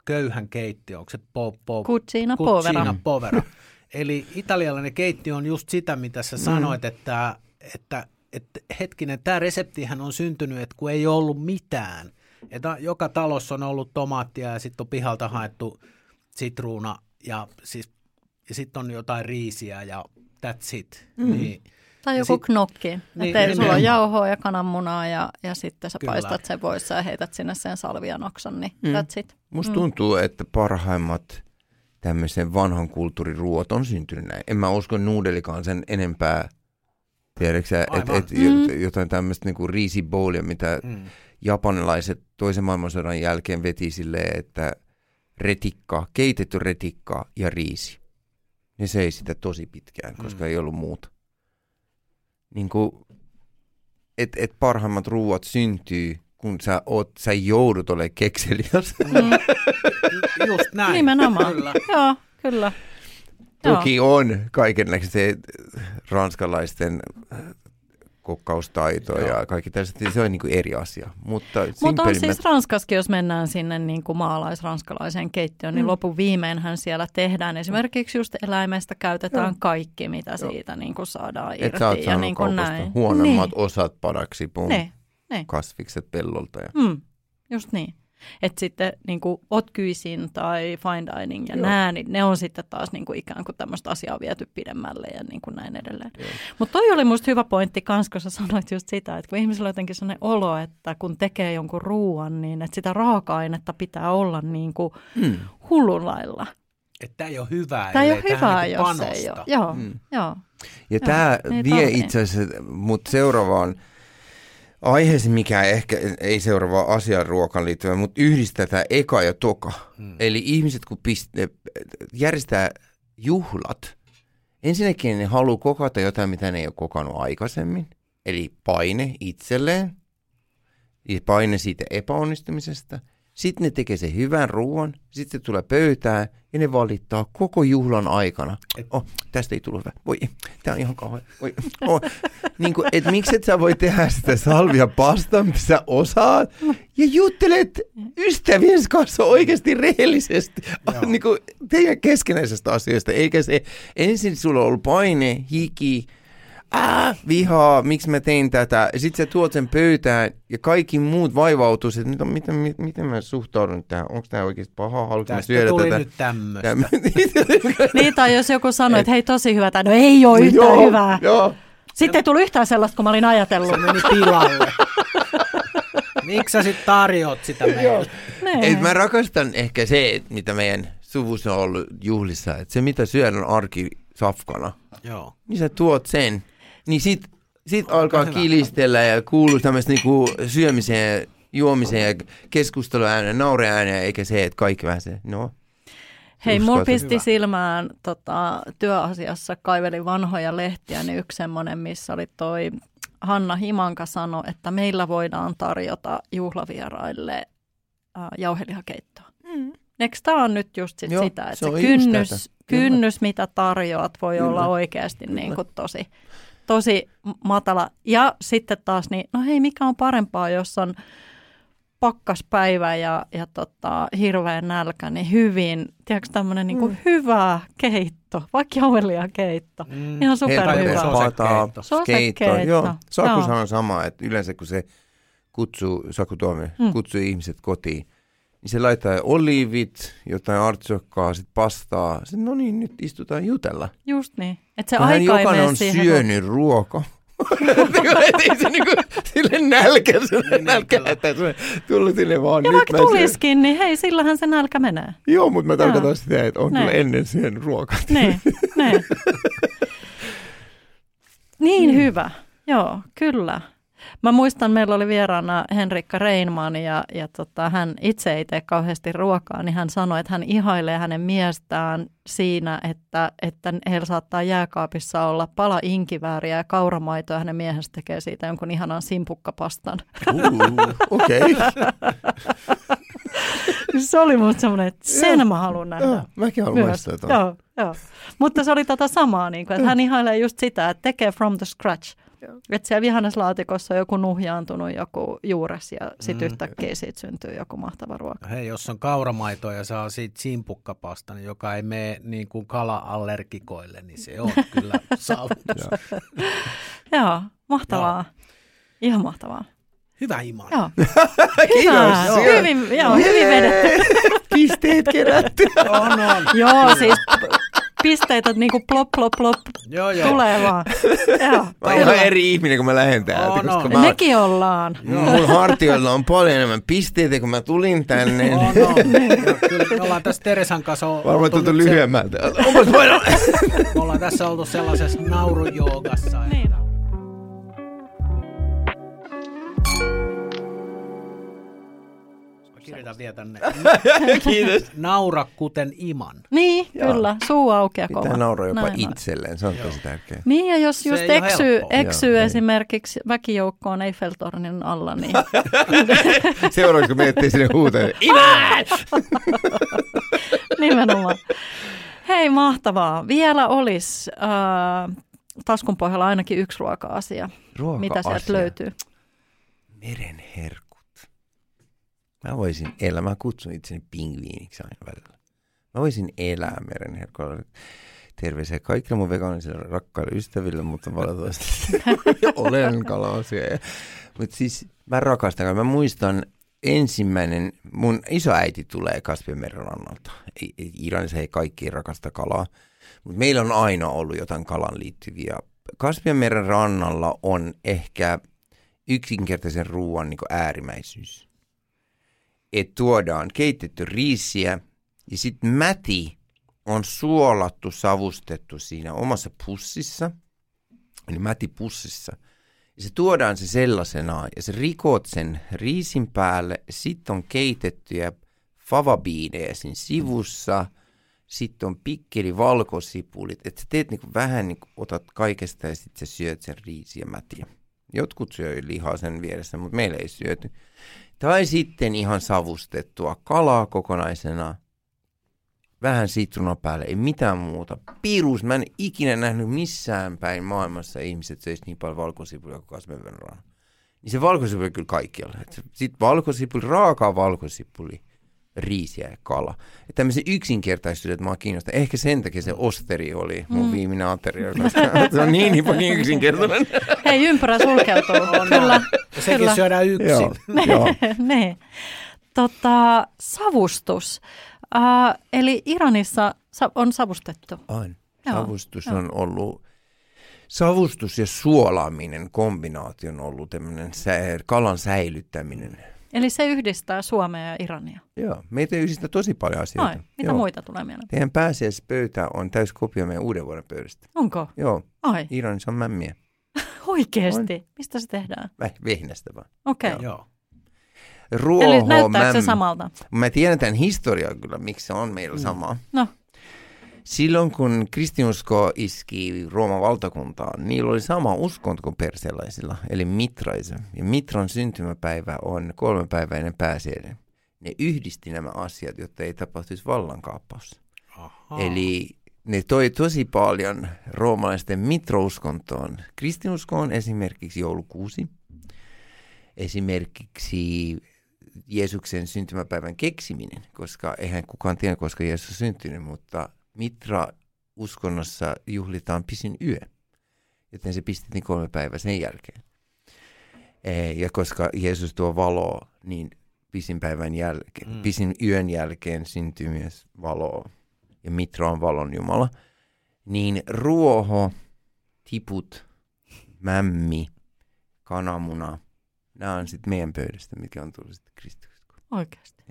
C: köyhän keittiö, onko se po, po,
B: Cucina povera.
C: Cucina povera. Eli italialainen keittiö on just sitä, mitä sä sanoit, että, että, että hetkinen, tämä reseptihän on syntynyt, että kun ei ollut mitään. Että joka talossa on ollut tomaattia ja sitten on pihalta haettu sitruuna ja siis ja sitten on jotain riisiä ja that's it. Mm. Niin,
B: tai joku sit, knokki. Niin, että sulla on jauhoa ja kananmunaa ja, ja sitten sä Kyllä. paistat sen voissa ja heität sinne sen salvianoksan, niin mm. that's it.
A: Musta mm. tuntuu, että parhaimmat tämmöisen vanhan kulttuurin ruoat on syntynyt näin. En mä usko nuudelikaan sen enempää, tiedätkö että et, mm. jotain tämmöistä niinku riisiboulia, mitä mm. japanilaiset toisen maailmansodan jälkeen veti silleen, että retikka, keitetty retikka ja riisi. Ne söi sitä tosi pitkään, koska mm. ei ollut muuta. Niin kuin, et, et parhaimmat ruuat syntyy, kun sä, oot, sä joudut olemaan kekseliäs. Mm.
C: Just näin.
B: Nimenomaan. Kyllä. Joo, kyllä.
A: Toki Joo. on kaikenlaisia ranskalaisten kokkaustaito Joo. ja kaikki tällaiset, se on niin kuin eri asia. Mutta,
B: Mutta on siis Ranskaskin, jos mennään sinne niin kuin maalais-ranskalaiseen keittiöön, niin mm. lopun viimeinhän siellä tehdään. Esimerkiksi just eläimestä käytetään Joo. kaikki, mitä Joo. siitä niin kuin saadaan irti. Et sä
A: ja niin kuin näin. huonommat niin. osat padaksi, pum, ne. Ne. kasvikset pellolta. Ja...
B: Mm. Just niin. Että sitten niin kuin Otkyisin tai fine dining ja nämä, niin ne on sitten taas niin kuin ikään kuin tämmöistä asiaa viety pidemmälle ja niin kuin näin edelleen. Mutta toi oli musta hyvä pointti kans, kun sä sanoit just sitä, että kun ihmisellä on jotenkin sellainen olo, että kun tekee jonkun ruoan, niin että sitä raaka-ainetta pitää olla niin kuin mm. hullun lailla.
C: Että tämä ei ole hyvää,
B: Tämä ei ole hyvää, niin jos ei ole. Joo, mm. joo.
A: Ja tämä niin vie itse asiassa mut seuraavaan aiheeseen, mikä ehkä ei seuraava asian ruokaan liittyvä, mutta yhdistää tämä eka ja toka. Hmm. Eli ihmiset, kun piste, järjestää juhlat, ensinnäkin ne haluaa kokata jotain, mitä ne ei ole kokannut aikaisemmin. Eli paine itselleen, paine siitä epäonnistumisesta – sitten ne tekee sen hyvän ruoan, sitten se tulee pöytään ja ne valittaa koko juhlan aikana. Oh, tästä ei tullut hyvä. Voi, tämä on ihan kauhean. Voi, oh. niin kuin, et miksi et sä voi tehdä sitä salvia pasta, mitä sä osaat, ja juttelet ystävien kanssa oikeasti rehellisesti niin kuin teidän keskenäisestä asioista, eikä se ensin sulla on ollut paine, hiki, äh, vihaa, miksi mä tein tätä. Ja sitten sä tuot sen pöytään ja kaikki muut vaivautuu, että miten, miten, miten mä suhtaudun tähän. Onko tämä oikeasti paha? Haluatko mä syödä
C: tuli
A: tätä?
C: nyt tämmöistä.
B: niin, tai jos joku sanoi, että hei tosi hyvä, tai no ei ole yhtään joo, hyvää. Joo. Sitten ei tullut yhtään sellaista, kun mä olin ajatellut.
C: meni tilalle. Miksi sä sitten tarjoat sitä meille?
A: Et mä rakastan ehkä se, mitä meidän suvussa on ollut juhlissa, että se mitä syön on arki safkana. Joo. Niin sä tuot sen niin sit, sit alkaa kilistellä ja kuuluu tämmöistä niinku syömiseen, juomiseen ja keskusteluääneen, naureääneen, eikä se, että kaikki vähän se, no.
B: Hei, mulla pisti hyvä. silmään tota, työasiassa, kaivelin vanhoja lehtiä, niin yksi semmoinen, missä oli toi Hanna Himanka sanoi, että meillä voidaan tarjota juhlavieraille äh, jauhelihakeittoa. Mm. Eikö tämä on nyt just sit Joo, sitä, että se, se kynnys, kynnys, mitä tarjoat, voi Kyllä. olla oikeasti niin kuin tosi tosi matala. Ja sitten taas, niin no hei, mikä on parempaa, jos on pakkaspäivä ja, ja tota, hirveä nälkä, niin hyvin, tiedätkö tämmöinen niin mm. hyvä keitto, vaikka jauhelia keitto. Mm. Ihan superhyvä.
A: Sosekeitto. Sosekeitto. Joo, Sakussa on sama, että yleensä kun se kutsuu, Saku Tuomi, mm. kutsuu ihmiset kotiin, niin se laittaa oliivit, jotain artsokkaa, sitten pastaa. Sitten no niin, nyt istutaan jutella.
B: Just niin. Että se
A: aika jokainen on siihen, syönyt kun... ruoka. ei se niinku, sille nälkä, sille niin, nälkä, että se tullut sille vaan
B: Ja nyt vaikka tulisikin, niin hei, sillähän se nälkä menee.
A: Joo, mutta mä tarkoitan sitä, että on ne. kyllä ennen syönyt ruokaa.
B: Niin, niin. niin hyvä, joo, kyllä. Mä muistan, meillä oli vieraana Henrikka Reinman ja, ja tota, hän itse ei tee kauheasti ruokaa, niin hän sanoi, että hän ihailee hänen miestään siinä, että, että heillä saattaa jääkaapissa olla pala inkivääriä ja kauramaitoa ja hänen miehensä tekee siitä jonkun ihanan simpukkapastan.
A: Uh, Okei. Okay.
B: se oli musta semmoinen, että sen joo, mä haluan nähdä. Joo,
A: mäkin haluan maistaa
B: Joo, joo. Mutta se oli tota samaa, niin kuin, että hän ihailee just sitä, että tekee from the scratch. Että siellä vihanneslaatikossa on joku nuhjaantunut joku juures ja sitten mm. yhtäkkiä siitä syntyy joku mahtava ruoka.
C: Hei, jos on kauramaito ja saa siitä simpukkapasta, niin joka ei mene niin kuin kala-allergikoille, niin se on kyllä saavutus.
B: Joo, mahtavaa. Joo. Ihan mahtavaa.
C: Hyvä Iman.
B: Joo.
A: Kiitos.
B: Hyvä.
A: Joo.
B: Hyvin, joo, hyvin vedetty.
A: Pisteet kerätty.
C: On, on.
B: Joo, siis pisteitä niinku plop, plop, plop
C: Joo, joo.
B: tulee vaan. Joo,
A: Mä oon ihan eri ihminen, kun mä lähden täältä.
C: On,
A: koska
C: on.
A: mä
B: Mekin ollaan.
A: Mun hartioilla on paljon enemmän pisteitä, kun mä tulin tänne.
C: On. Joo, Kyllä me ollaan tässä Teresan kanssa
A: Varmaan
C: oltu
A: tuntuu
C: nyt se-
A: lyhyemmältä. Paljon.
C: Me ollaan tässä oltu sellaisessa naurujoogassa.
B: Niin on.
C: Kirjoitan vielä tänne.
A: Kiitos.
C: Naura kuten Iman.
B: Niin,
A: Joo.
B: kyllä. Suu aukeaa kova.
A: Pitää nauraa jopa
B: Näin
A: itselleen, se on tosi tärkeää.
B: Niin, ja jos
C: Se
B: just eksyy, eksyy
A: Joo,
B: esimerkiksi väkijoukkoon Eiffeltornin alla, niin
A: Seuraavaksi kun menette sinne huutaan,
B: nimenomaan. Hei, mahtavaa. Vielä olisi äh, taskun pohjalla ainakin yksi ruoka-asia.
A: ruoka
B: Mitä sieltä löytyy?
A: Merenherkut. Mä voisin elää, mä kutsun itseni pingviiniksi aina välillä. Mä voisin elää merenherkulla. Terveisiä kaikille mun vegaanisille rakkaille ystäville, mutta valitettavasti olen kalasia. Mutta siis mä rakastan, mä muistan ensimmäinen, mun isoäiti tulee Kaspianmeren rannalta. Iranissa ei kaikki rakasta kalaa, mutta meillä on aina ollut jotain kalan liittyviä. Kaspianmeren rannalla on ehkä yksinkertaisen ruoan niin äärimmäisyys. Et tuodaan keitetty riisiä ja sitten mäti on suolattu, savustettu siinä omassa pussissa, eli mätipussissa. Ja se tuodaan se sellaisenaan ja se rikot sen riisin päälle. Sitten on keitettyjä favabiineja siinä sivussa. Sitten on pikkeli valkosipulit. Että sä teet niinku vähän niin otat kaikesta ja sitten sä syöt sen riisi ja mätiä. Jotkut syö lihaa sen vieressä, mutta meillä ei syöty. Tai sitten ihan savustettua kalaa kokonaisena. Vähän sitruuna päälle, ei mitään muuta. Pirus, mä en ikinä nähnyt missään päin maailmassa ihmiset söis niin paljon valkosipulia kuin kasvivenran. Niin se valkosipuli kyllä kaikkialla. Sitten valkosipuli, raakaa valkosipuli, riisiä ja kala. Ja tämmöisen yksinkertaisuudet mua kiinnostaa. Ehkä sen takia se osteri oli mun viimeinen ateria. se on niin, niin, niin yksinkertainen.
B: Hei, ympyrä sulkeutuu.
C: On,
B: kyllä.
C: on. Ja sekin
B: kyllä.
C: syödään yksin.
A: Joo, joo.
B: niin. Tota, savustus. Uh, eli Iranissa sa- on savustettu.
A: On.
B: Joo,
A: Savustus
B: joo.
A: on ollut, savustus ja suolaaminen kombinaatio on ollut tämmöinen kalan säilyttäminen.
B: Eli se yhdistää Suomea ja Irania.
A: Joo, meitä yhdistää tosi paljon asioita.
B: Ai, mitä
A: Joo.
B: muita tulee mieleen?
A: Teidän pääsiäispöytä on täys kopio meidän uuden vuoden pöydästä.
B: Onko?
A: Joo,
B: Ai,
A: Iranissa on mämmiä.
B: oikeesti? Mistä se tehdään?
A: Väh, vehnästä vaan.
B: Okei. Okay.
C: Joo.
A: Ruoho,
B: Eli näyttääkö se
A: mämmi.
B: samalta?
A: Mä tiedän tämän historiaa kyllä, miksi se on meillä sama.
B: No,
A: Silloin kun kristinusko iski Rooman valtakuntaan, niillä oli sama uskonto kuin perselaisilla, eli mitraisa. Ja mitran syntymäpäivä on kolme päivää ennen pääsiäinen. Ne yhdisti nämä asiat, jotta ei tapahtuisi vallankaappaus.
C: Aha.
A: Eli ne toi tosi paljon roomalaisten mitrouskontoon. Kristinuskoon esimerkiksi joulukuusi, esimerkiksi Jeesuksen syntymäpäivän keksiminen, koska eihän kukaan tiedä, koska Jeesus on syntynyt, mutta Mitra-uskonnossa juhlitaan pisin yö, joten se pistettiin kolme päivää sen jälkeen. Eh, Ja koska Jeesus tuo valoa, niin pisin päivän jälkeen,
C: Mm.
A: pisin yön jälkeen syntyy myös valoa. Ja Mitra on valon Jumala. Niin ruoho, tiput, mämmi, kananmuna, nämä on sitten meidän pöydästä, mikä on tullut sitten Kristuksesta.
B: oikeasti.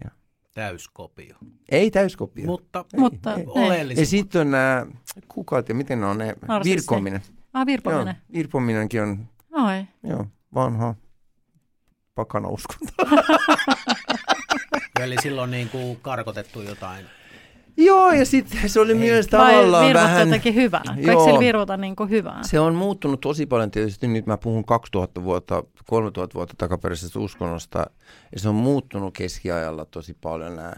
C: Täyskopio.
A: Ei täyskopio.
C: Mutta
A: Ei,
B: Mutta
A: ei.
C: oleellisimmat.
A: Ja sitten on nämä kukat ja miten ne on ne
B: Narsissi.
A: virkominen.
B: Ah,
A: Joo,
B: virpominen.
A: virpominenkin on
B: Ai.
A: joo, vanha pakana uskonto.
C: Eli silloin niin kuin karkotettu jotain.
A: Joo, ja sitten se oli myös
B: Vai
A: tavallaan
B: virvot
A: vähän...
B: jotenkin hyvää? Kaikki
A: Joo.
B: sillä virvota niin kuin hyvää?
A: Se on muuttunut tosi paljon tietysti. Nyt mä puhun 2000 vuotta, 3000 vuotta takaperäisestä uskonnosta. Ja se on muuttunut keskiajalla tosi paljon nämä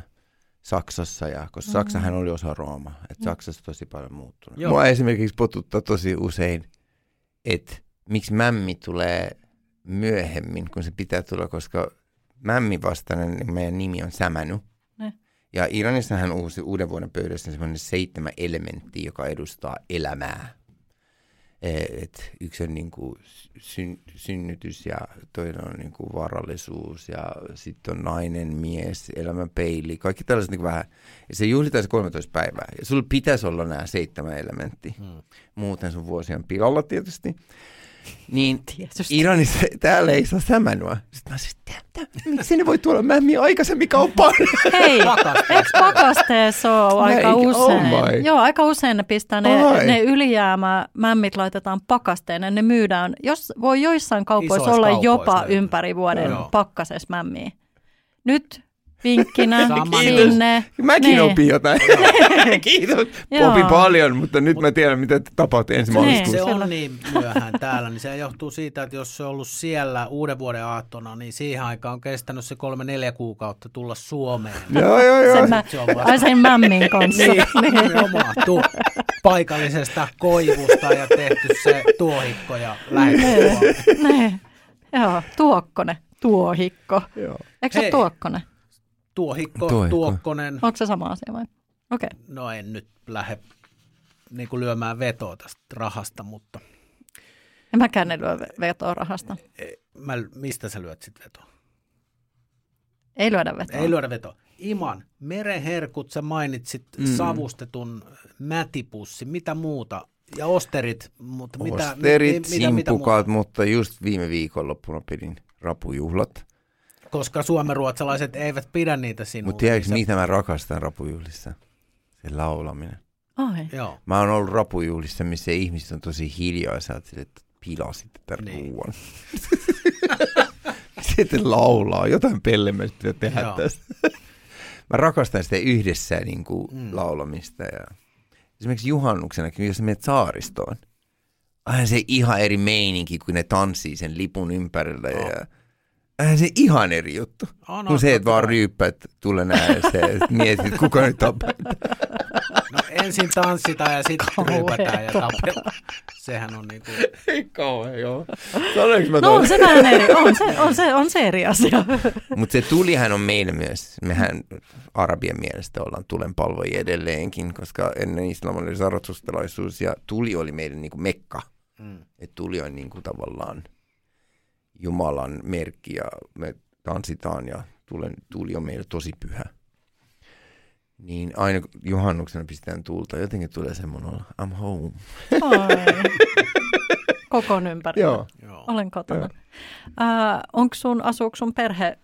A: Saksassa, ja, koska
B: Mm.
A: Saksahan oli osa Roomaa. Että Saksassa tosi paljon muuttunut.
C: Joo.
A: Mua esimerkiksi potuttaa tosi usein, että miksi mämmi tulee myöhemmin, kun se pitää tulla, koska mämmi vastainen meidän nimi on Sämäny. Ja Iranissahan uusi uuden vuoden pöydässä on semmoinen seitsemän elementti, joka edustaa elämää. Et yksi on niin kuin syn, synnytys ja toinen on niin kuin varallisuus ja sitten on nainen, mies, elämän peili, kaikki tällaiset niin vähän. Ja se juhlitaan se 13 päivää. Ja sulla pitäisi olla nämä seitsemän elementtiä. Hmm. Muuten sun vuosi on pilalla tietysti. Niin
B: Tietysti.
A: Iranissa täällä ei saa sämänua. Sitten mä siis, miksi ne voi tuolla mämmiä aikaisemmin kauppaan?
B: Hei, eikö pakasteessa ole aika
A: Eikö? Oh
B: usein?
A: my.
B: Joo, aika usein ne pistää ne,
A: Ai.
B: ne ylijäämä mämmit laitetaan pakasteen ja ne myydään. Jos voi joissain kaupoissa
C: Isoissa
B: olla
C: kaupoissa
B: jopa ympäri vuoden
C: Joo.
B: pakkasessa mämmiä. Nyt vinkkinä sinne.
A: Mäkin
B: Niin.
A: opin jotain. Kiitos.
B: Joo.
A: Opin paljon, mutta nyt mä tiedän, mitä tapahtui ensi
B: Niin.
A: maaliskuussa.
C: Se on niin myöhään täällä, niin se johtuu siitä, että jos se on ollut siellä uuden vuoden aattona, niin siihen aikaan on kestänyt se kolme-neljä kuukautta tulla Suomeen.
A: Joo, joo, joo.
B: Sen, mä,
C: Se on vasta-
B: sen mämmin kanssa.
C: Niin. Tu- paikallisesta koivusta ja tehty se tuohikko ja lähetetty Suomeen.
B: ne. Joo, tuokkone, tuohikko.
A: Joo.
B: Eikö se ole tuokkone?
C: Tuohikko,
A: Tuohikko.
C: tuokkonen.
B: Onko se sama asia vai? Okei. Okay.
C: No en nyt lähde niin kuin lyömään vetoa tästä rahasta, mutta
B: En mäkään ne lyö ve- vetoa rahasta.
C: eh, mä, mistä sä lyöt sitten vetoa?
B: Ei lyödä vetoa.
C: Ei lyödä vetoa. Iman, merenherkut, sä mainitsit mm. savustetun mätipussi, mitä muuta? Ja osterit, mutta mitä,
A: Osterit,
C: mi- mitä, mitä
A: simpukat,
C: muuta?
A: mutta just viime viikonloppuna pidin rapujuhlat.
C: Koska suomenruotsalaiset eivät pidä niitä sinun.
A: Mutta tiedätkö, mitä mä rakastan rapujuhlissa? Se laulaminen.
B: Ai.
C: Joo.
A: Mä oon ollut rapujuhlissa, missä ihmiset on tosi hiljaa ja sä oot että pilasit tätä
C: Niin.
A: niin. ruuan. Sitten laulaa, jotain pellemäistä pitää tehdä
C: Joo.
A: tästä. Mä rakastan sitä yhdessä niin kuin
C: Mm.
A: laulamista. Ja... Esimerkiksi juhannuksenakin, jos menet saaristoon. Aivan se ihan eri meininki, kun ne tanssii sen lipun ympärillä.
C: Joo.
A: Ja... Aivan se ihan eri juttu.
C: On,
A: kun
C: on,
A: se, että vaan ryyppäät tulen ääressä ja mietit, että kuka nyt tapaa.
C: No ensin tanssitaan ja sitten ryypätään ja tapellaan. Sehän on niinku...
A: Ei kauhean, joo. Sanoinko mä
B: No
A: tuon?
B: on se vähän eri, on se, on se, on se eri asia.
A: Mutta se tulihan on meillä myös. Mehän arabien mielestä ollaan tulenpalvojia edelleenkin, koska ennen zarathustalaisuus ja tuli oli meidän niin kuin mekka.
C: Mm.
A: Et tuli on niin kuin tavallaan Jumalan merkki ja me tanssitaan ja tulen, tuli on meille tosi pyhä. Niin aina juhannuksena pistetään tulta, jotenkin tulee semmoinen olla, I'm home.
B: Ai. Kokon ympärillä.
A: Joo.
C: Joo.
B: Olen kotona. Äh, onko sun, asuuko sun perhe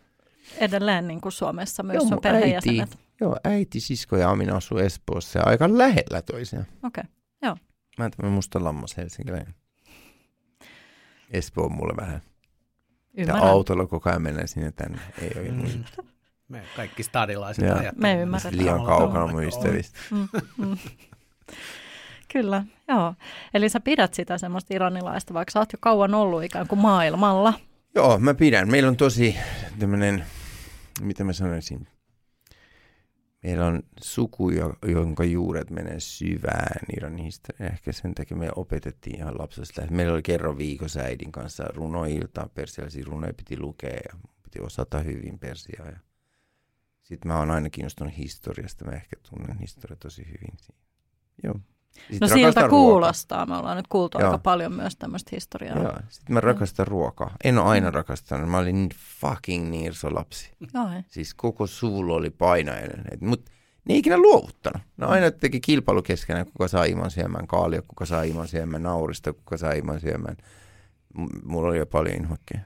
B: edelleen niin kuin Suomessa myös
A: Joo,
B: sun perheenjäsenet?
A: Joo, äiti, sisko ja Amina asuu Espoossa ja aika lähellä toisiaan.
B: Okei.
A: Mä en tämmöinen musta lammas helsinkiläinen. Espoo on mulle vähän. Ja
B: Ymmärrän.
A: autolla koko ajan mennään sinne tänne. Ei ole
C: Mm. Me kaikki stadilaiset.
B: Me ymmärretään.
A: liian kaukana ystävistä.
B: Mm, mm. Kyllä, joo. Eli sä pidät sitä semmoista iranilaista, vaikka sä oot jo kauan ollut ikään kuin maailmalla.
A: Joo, mä pidän. Meillä on tosi tämmöinen, mitä mä sanoisin, meillä on suku, jo- jonka juuret menee syvään Iranin historiaan. Ehkä sen takia me opetettiin ihan lapsesta. Meillä oli kerran viikossa äidin kanssa runoilta, persialaisia runoja piti lukea ja piti osata hyvin persiaa. Sitten mä oon aina kiinnostunut historiasta, mä ehkä tunnen historia tosi hyvin. Joo. Sit
B: No siltä
A: ruokaa.
B: kuulostaa. Me ollaan nyt kuultu
A: Joo.
B: aika paljon myös tämmöistä historiaa.
A: Joo. Sitten mä rakastan ruokaa. En ole aina rakastanut. Mä olin niin fucking nirso lapsi. Siis koko suvulla oli painajainen. Mutta ne ei ikinä luovuttanut. Ne aina teki kilpailu keskenään, kuka saa iman syömään kaalia, kuka saa iman syömään naurista, kuka saa iman syömään. M- mulla oli jo paljon inhokkea.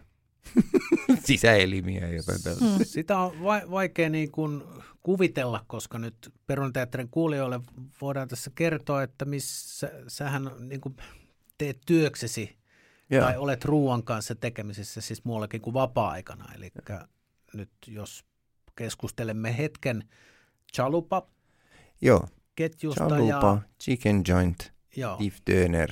A: Sisäelimiä ja jotain tällaista.
B: Mm.
C: Sitä on va- vaikea niin kuin kuvitella, koska nyt Perunateatterin kuulijoille voidaan tässä kertoa, että missä sähän niin kuin teet työksesi
A: Joo.
C: tai olet ruoan kanssa tekemisissä siis muuallakin kuin vapaa-aikana. Eli nyt jos keskustelemme hetken chalupa
A: Joo.
C: ketjusta
A: Chalupa,
C: ja
A: chicken joint,
C: joo,
A: beef döner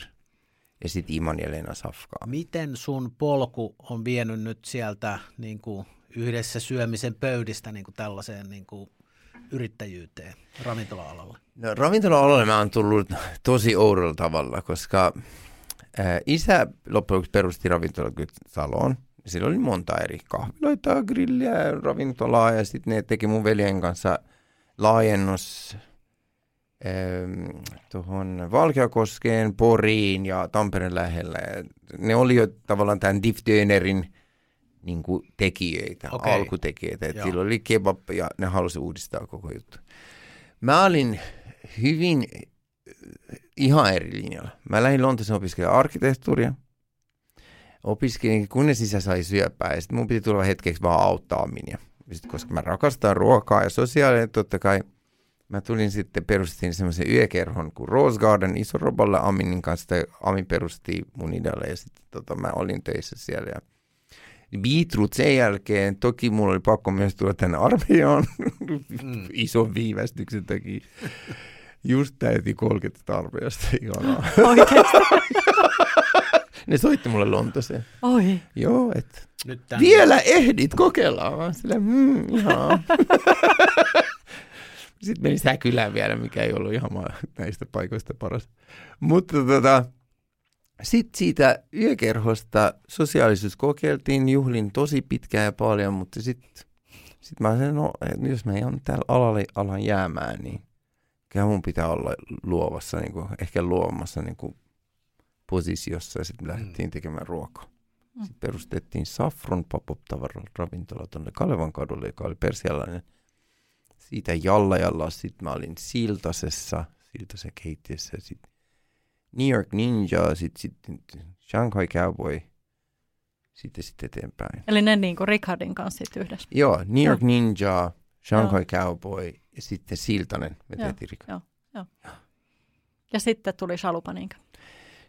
A: ja sitten Iman ja Lena Safkaa.
C: miten sun polku on vienyt nyt sieltä niin kuin yhdessä syömisen pöydistä niin kuin tällaiseen niin kuin yrittäjyyteen ravintola-alalla?
A: No ravintola-alalle mä oon tullut tosi oudolla tavalla, koska ää, isä loppujen lopuksi perusti ravintolataloon. Sillä oli monta eri kahviloita, grilliä, ravintolaa ja sitten ne teki mun veljen kanssa laajennus tuohon Valkeakoskeen, Poriin ja Tampereen lähellä. Ne oli jo tavallaan tämän Diftönerin niin tekijöitä, okay. alkutekijöitä. Että sillä oli kebab ja ne halusi uudistaa koko juttu. Mä olin hyvin ihan eri linjalla. Mä lähdin Lontooseen opiskelemaan arkkitehtuuria. Opiskelin, kunnes isä sai syöpää ja sitten mun piti tulla hetkeksi vaan auttaa minä. Sitten, koska mä rakastan ruokaa ja sosiaalinen, totta kai mä tulin sitten, perustin semmoisen yökerhon kuin Rose Garden Isoroballa Aminin kanssa. Ami perusti mun idealle ja sitten tota, mä olin töissä siellä. Ja Beetroot sen jälkeen, toki mulla oli pakko myös tulla tänne armeijaan mm. ison viivästyksen takia. Just täytin 30 armeijasta, ihanaa. ne soitti mulle Lontoseen.
B: Oi.
A: Joo, että vielä ehdit kokeilla. Vaan sille, mm, ihan. Sitten meni Säkylään vielä, mikä ei ollut ihan näistä paikoista paras. Mutta tota, sitten siitä yökerhosta sosiaalisuus kokeiltiin, juhlin tosi pitkään ja paljon, mutta sitten sit mä sanoin, no jos mä en täällä alalle alan jäämään, niin kyllä mun pitää olla luovassa, niin kuin, ehkä luomassa niin kuin positiossa ja sitten lähdettiin mm. tekemään ruokaa. Mm. Sitten perustettiin Saffron pop ravintola tuonne Kalevan kadulle, joka oli persialainen. Siitä Jalla Jalla, sitten mä olin Siltasessa, Siltasen keittiössä, sitten New York Ninja, sitten sit, Shanghai Cowboy, sitten sitten eteenpäin.
B: Eli ne niin kuin Richardin kanssa sitten yhdessä?
A: Joo, New York joo. Ninja, Shanghai joo. Cowboy ja sitten Siltanen me joo, tehtiin.
B: Joo, joo. Ja sitten tuli Shalupa niinkö?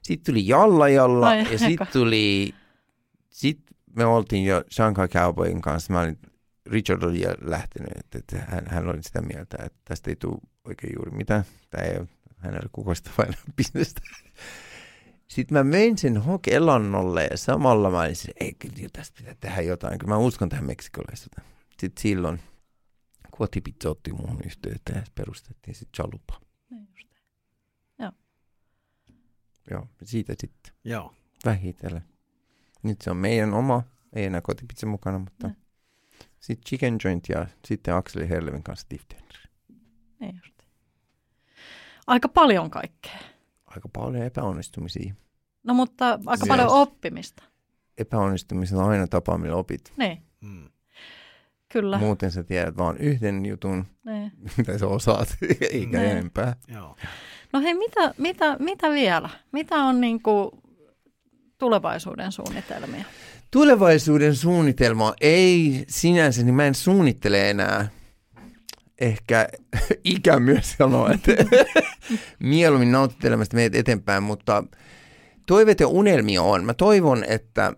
A: Sitten tuli Jalla Jalla Ai, ja sitten tuli, sitten me oltiin jo Shanghai Cowboyin kanssa, mä olin, Richard oli jo lähtenyt, että, että hän, hän oli sitä mieltä, että tästä ei tule oikein juuri mitään, tämä ei ole hänellä kukoistavaa bisnestä. Sitten mä menin sen Hokelannolle ja samalla mä olin, että ei, tästä pitää tehdä jotain, kun mä uskon tähän meksikolaisuuteen. Sitten silloin Kuotipizza otti muuhun yhteyttä ja perustettiin sitten Chalupa.
B: Niin just. Joo.
A: Joo, siitä sitten.
C: Joo.
A: Vähitellen. Nyt se on meidän oma, ei enää kotipizza mukana, mutta sitten Chicken Joint ja sitten Akseli Herlevin kanssa Diftender.
B: Niin just. Aika paljon kaikkea.
A: Aika paljon epäonnistumisia.
B: No mutta aika siis paljon oppimista.
A: Epäonnistumista on aina tapa, millä opit.
B: Niin. Hmm. Kyllä.
A: Muuten sä tiedät vaan yhden jutun, niin. mitä sä osaat, eikä niin. enempää.
C: Joo.
B: No hei, mitä, mitä, mitä vielä? Mitä on niinku tulevaisuuden suunnitelmia?
A: Tulevaisuuden suunnitelma ei sinänsä, niin mä en suunnittele enää ehkä ikä myös sanoo, että mieluummin nautittelemasta meitä eteenpäin, mutta toiveet ja unelmia on. Mä toivon, että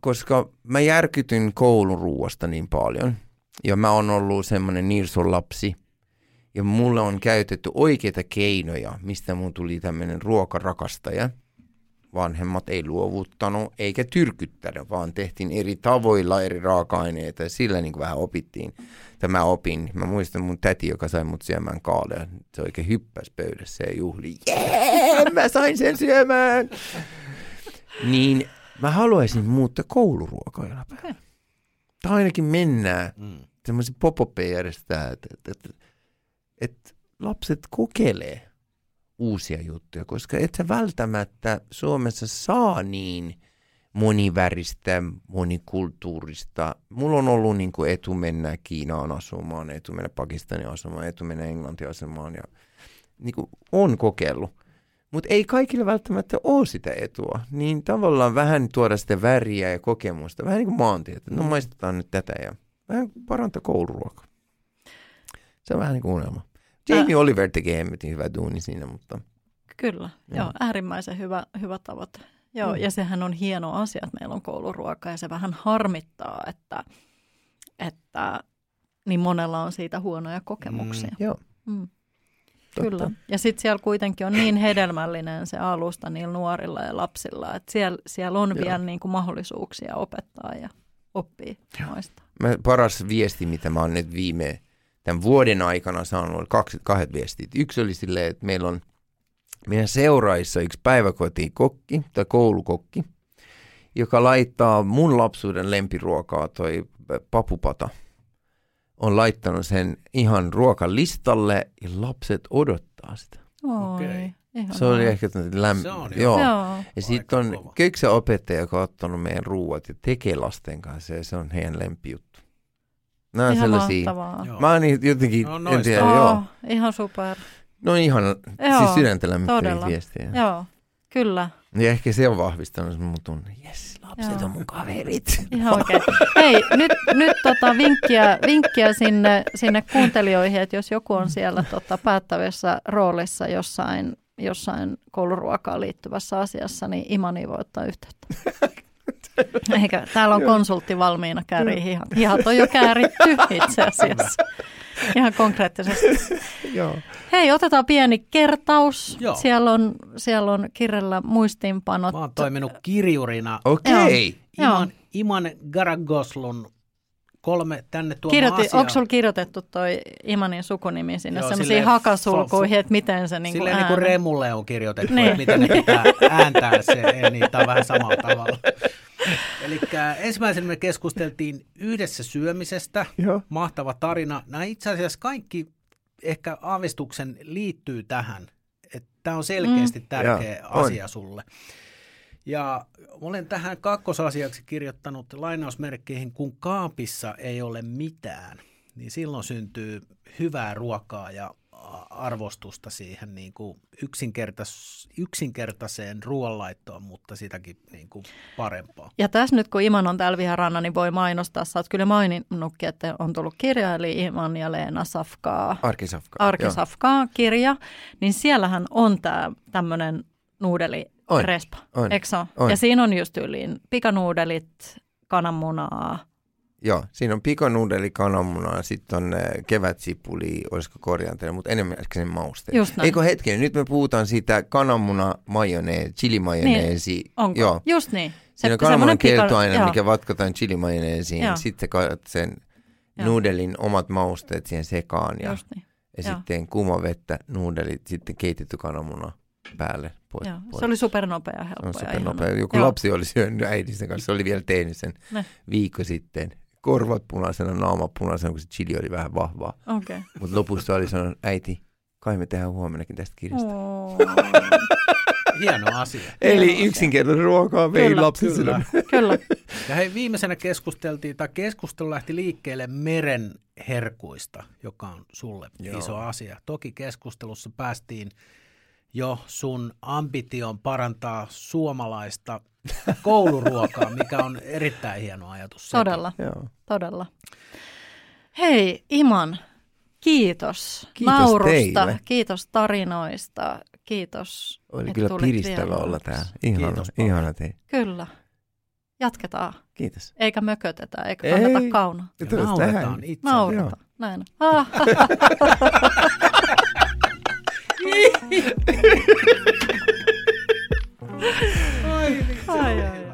A: koska mä järkytyn koulun ruuasta niin paljon, ja mä oon ollut semmoinen Nirson lapsi, ja mulle on käytetty oikeita keinoja, mistä mun tuli tämmöinen ruokarakastaja – vanhemmat ei luovuttanut eikä tyrkyttänyt, vaan tehtiin eri tavoilla eri raaka-aineita ja sillä niin kuin vähän opittiin. Tämä opin. Mä muistan mun täti, joka sai mut syömään kaaleja. Se oikein hyppäsi pöydässä ja juhli. Jee, mä sain sen syömään! Niin mä haluaisin muuttaa kouluruokaa jonain päivänä. Tai ainakin mennään. Mm. Semmoisia pop järjestää, että, että, että, että lapset kokeilee uusia juttuja, koska et sä välttämättä Suomessa saa niin moniväristä, monikulttuurista. Mulla on ollut niin kuin etu mennä Kiinaan asumaan, etu mennä Pakistanin asumaan, etu mennä Englantiin asumaan ja niin kuin on kokeillut. Mutta ei kaikille välttämättä ole sitä etua. Niin tavallaan vähän tuoda sitä väriä ja kokemusta. Vähän niin kuin maantietä. No maistetaan nyt tätä ja vähän parantaa kouluruokaa. Se on vähän niin kuin unelma. Jamie Oliver tekee hemmetin hyvä duuni siinä, mutta...
B: Kyllä, joo, joo äärimmäisen hyvä, hyvä tavoite. Joo, mm. ja sehän on hieno asia, että meillä on kouluruoka ja se vähän harmittaa, että, että niin monella on siitä huonoja kokemuksia.
A: Mm, joo.
B: Mm. Kyllä. Ja sitten siellä kuitenkin on niin hedelmällinen se alusta niillä nuorilla ja lapsilla, että siellä, siellä on Joo. vielä niin kuin mahdollisuuksia opettaa ja oppia noista.
A: Mä, paras viesti, mitä mä oon nyt viime tämän vuoden aikana saanut oli kaksi, kahdet viestit. Yksi oli silleen, että meillä on meidän seuraissa yksi päiväkotikokki tai koulukokki, joka laittaa mun lapsuuden lempiruokaa, toi papupata. on laittanut sen ihan ruokalistalle ja lapset odottaa sitä.
C: Okei.
B: ihanaa.
A: Se oli ehkä lämmin.
C: Se on jo.
A: Joo.
B: Joo.
A: Ja sitten on
C: kova.
A: köksä opettaja, joka on ottanut meidän ruuat ja tekee lasten kanssa ja se on heidän lempijuttu. Nämä on
B: Ihan
A: sellaisia.
B: mahtavaa.
C: Joo.
A: Mä oon niitä jotenkin,
C: No,
A: en tiedä, joo.
B: Oh, ihan super.
A: No ihan,
B: Joo,
A: siis sydäntä lämmittäviä viestejä.
B: Joo, kyllä.
A: Ja ehkä se on vahvistanut mun tunne. Jes, lapset
B: Joo.
A: on mun kaverit.
B: Ihan oikein. Hei, nyt, nyt tota vinkkiä, vinkkiä sinne, sinne kuuntelijoihin, että jos joku on siellä tota päättävässä roolissa jossain, jossain kouluruokaan liittyvässä asiassa, niin Imani voi ottaa yhteyttä. Eikä, täällä on konsultti valmiina käärii hihat. Hihat on jo kääritty itse asiassa. Ihan konkreettisesti.
A: joo.
B: Hei, otetaan pieni kertaus.
C: Joo.
B: Siellä on, siellä on kirjalla muistiinpanot.
C: Mä oon toiminut kirjurina
A: Okei.
B: Joo.
C: Iman, Iman Garagoslun kolme tänne tuomaan
B: Kirjoitti,
C: asiaa.
B: onko sulla kirjoitettu toi Imanin sukunimi sinne
C: silleen
B: hakasulkuihin, että miten se niin
C: Silleen niin kuin Remulle on kirjoitettu,
B: Niin.
C: että miten ne pitää ääntää se, niin tämä on vähän samalla tavalla. Eli ensimmäisenä me keskusteltiin yhdessä syömisestä,
A: Joo.
C: mahtava tarina. Nämä itse asiassa kaikki ehkä aavistuksen liittyy tähän, tämä on selkeästi mm. tärkeä
A: on.
C: asia sulle. Ja olen tähän kakkosasiaksi kirjoittanut lainausmerkkeihin, kun kaapissa ei ole mitään, niin silloin syntyy hyvää ruokaa ja arvostusta siihen niin kuin yksinkertais, yksinkertaiseen ruoanlaittoon, mutta sitäkin niin kuin parempaa.
B: Ja tässä nyt kun Iman on täällä viharanna, niin voi mainostaa. Sä oot kyllä maininnutkin, että on tullut kirja, eli Iman ja Leena Safkaa.
A: Arkisafka.
B: Arkisafkaa kirja, niin siellähän on tämä tämmöinen nuudelirespa,
A: On,
B: eikö
A: on.
B: Ja siinä on just yliin pikanuudelit, kananmunaa,
A: Joo, siinä on pikonuudeli, kananmunaa, sitten on äh, kevätsipuli, olisiko korianteri, mutta enemmän ehkä sen.
B: Just näin.
A: Eikö hetken, nyt me puhutaan siitä kananmuna majoneesi, chilimajoneesi.
B: Niin, onko?
A: Joo.
B: Just niin.
A: Siinä on kananmunan
B: pika-
A: keltoaine,
B: joo.
A: mikä vatkataan chilimajoneesiin.
B: Joo.
A: Sitten kaat sen
B: Joo.
A: nuudelin omat mausteet siihen sekaan ja,
B: Just niin.
A: ja
B: joo.
A: sitten kuuma vettä, nuudelit, sitten keitetty kananmuna päälle. Pois,
B: Joo.
A: pois.
B: Se oli supernopea ja
A: Se
B: helppo. ja
A: supernopea. Joku
B: Joo.
A: lapsi oli syönyt äidinsä kanssa, se oli vielä tehnyt sen
B: Ne.
A: viikko sitten. Korvat punaisena, naama punaisena, kun se chili oli vähän vahvaa.
B: Okei.
A: Mutta lopussa oli sanonut, äiti, kai me tehdään huomennakin tästä kirjasta.
B: Oh.
C: Hieno asia.
A: Eli yksinkertainen ruokaa vei
B: Kyllä,
A: lapsi
C: Kyllä.
B: Kyllä.
C: Ja hei, viimeisenä keskusteltiin, tai keskustelu lähti liikkeelle meren herkuista, joka on sulle.
A: Joo.
C: iso asia. Toki keskustelussa päästiin jo sun ambition parantaa suomalaista kouluruokaa, mikä on erittäin hieno ajatus. sekin.
B: Todella,
A: Joo.
B: todella. Hei Iman, kiitos,
A: Kiitos
B: naurusta,
A: teille.
B: kiitos tarinoista, kiitos.
A: Oli kyllä piristävä olla täällä. Ihana,
C: Kiitos
A: ihana tei.
B: Kyllä. Jatketaan,
A: Kiitos.
B: eikä mökötetä, eikä kannata
A: Ei.
B: kauna.
C: Ja
A: Tulisi
C: nauretaan itse.
B: Naurata, näin. Ah. 哎呀！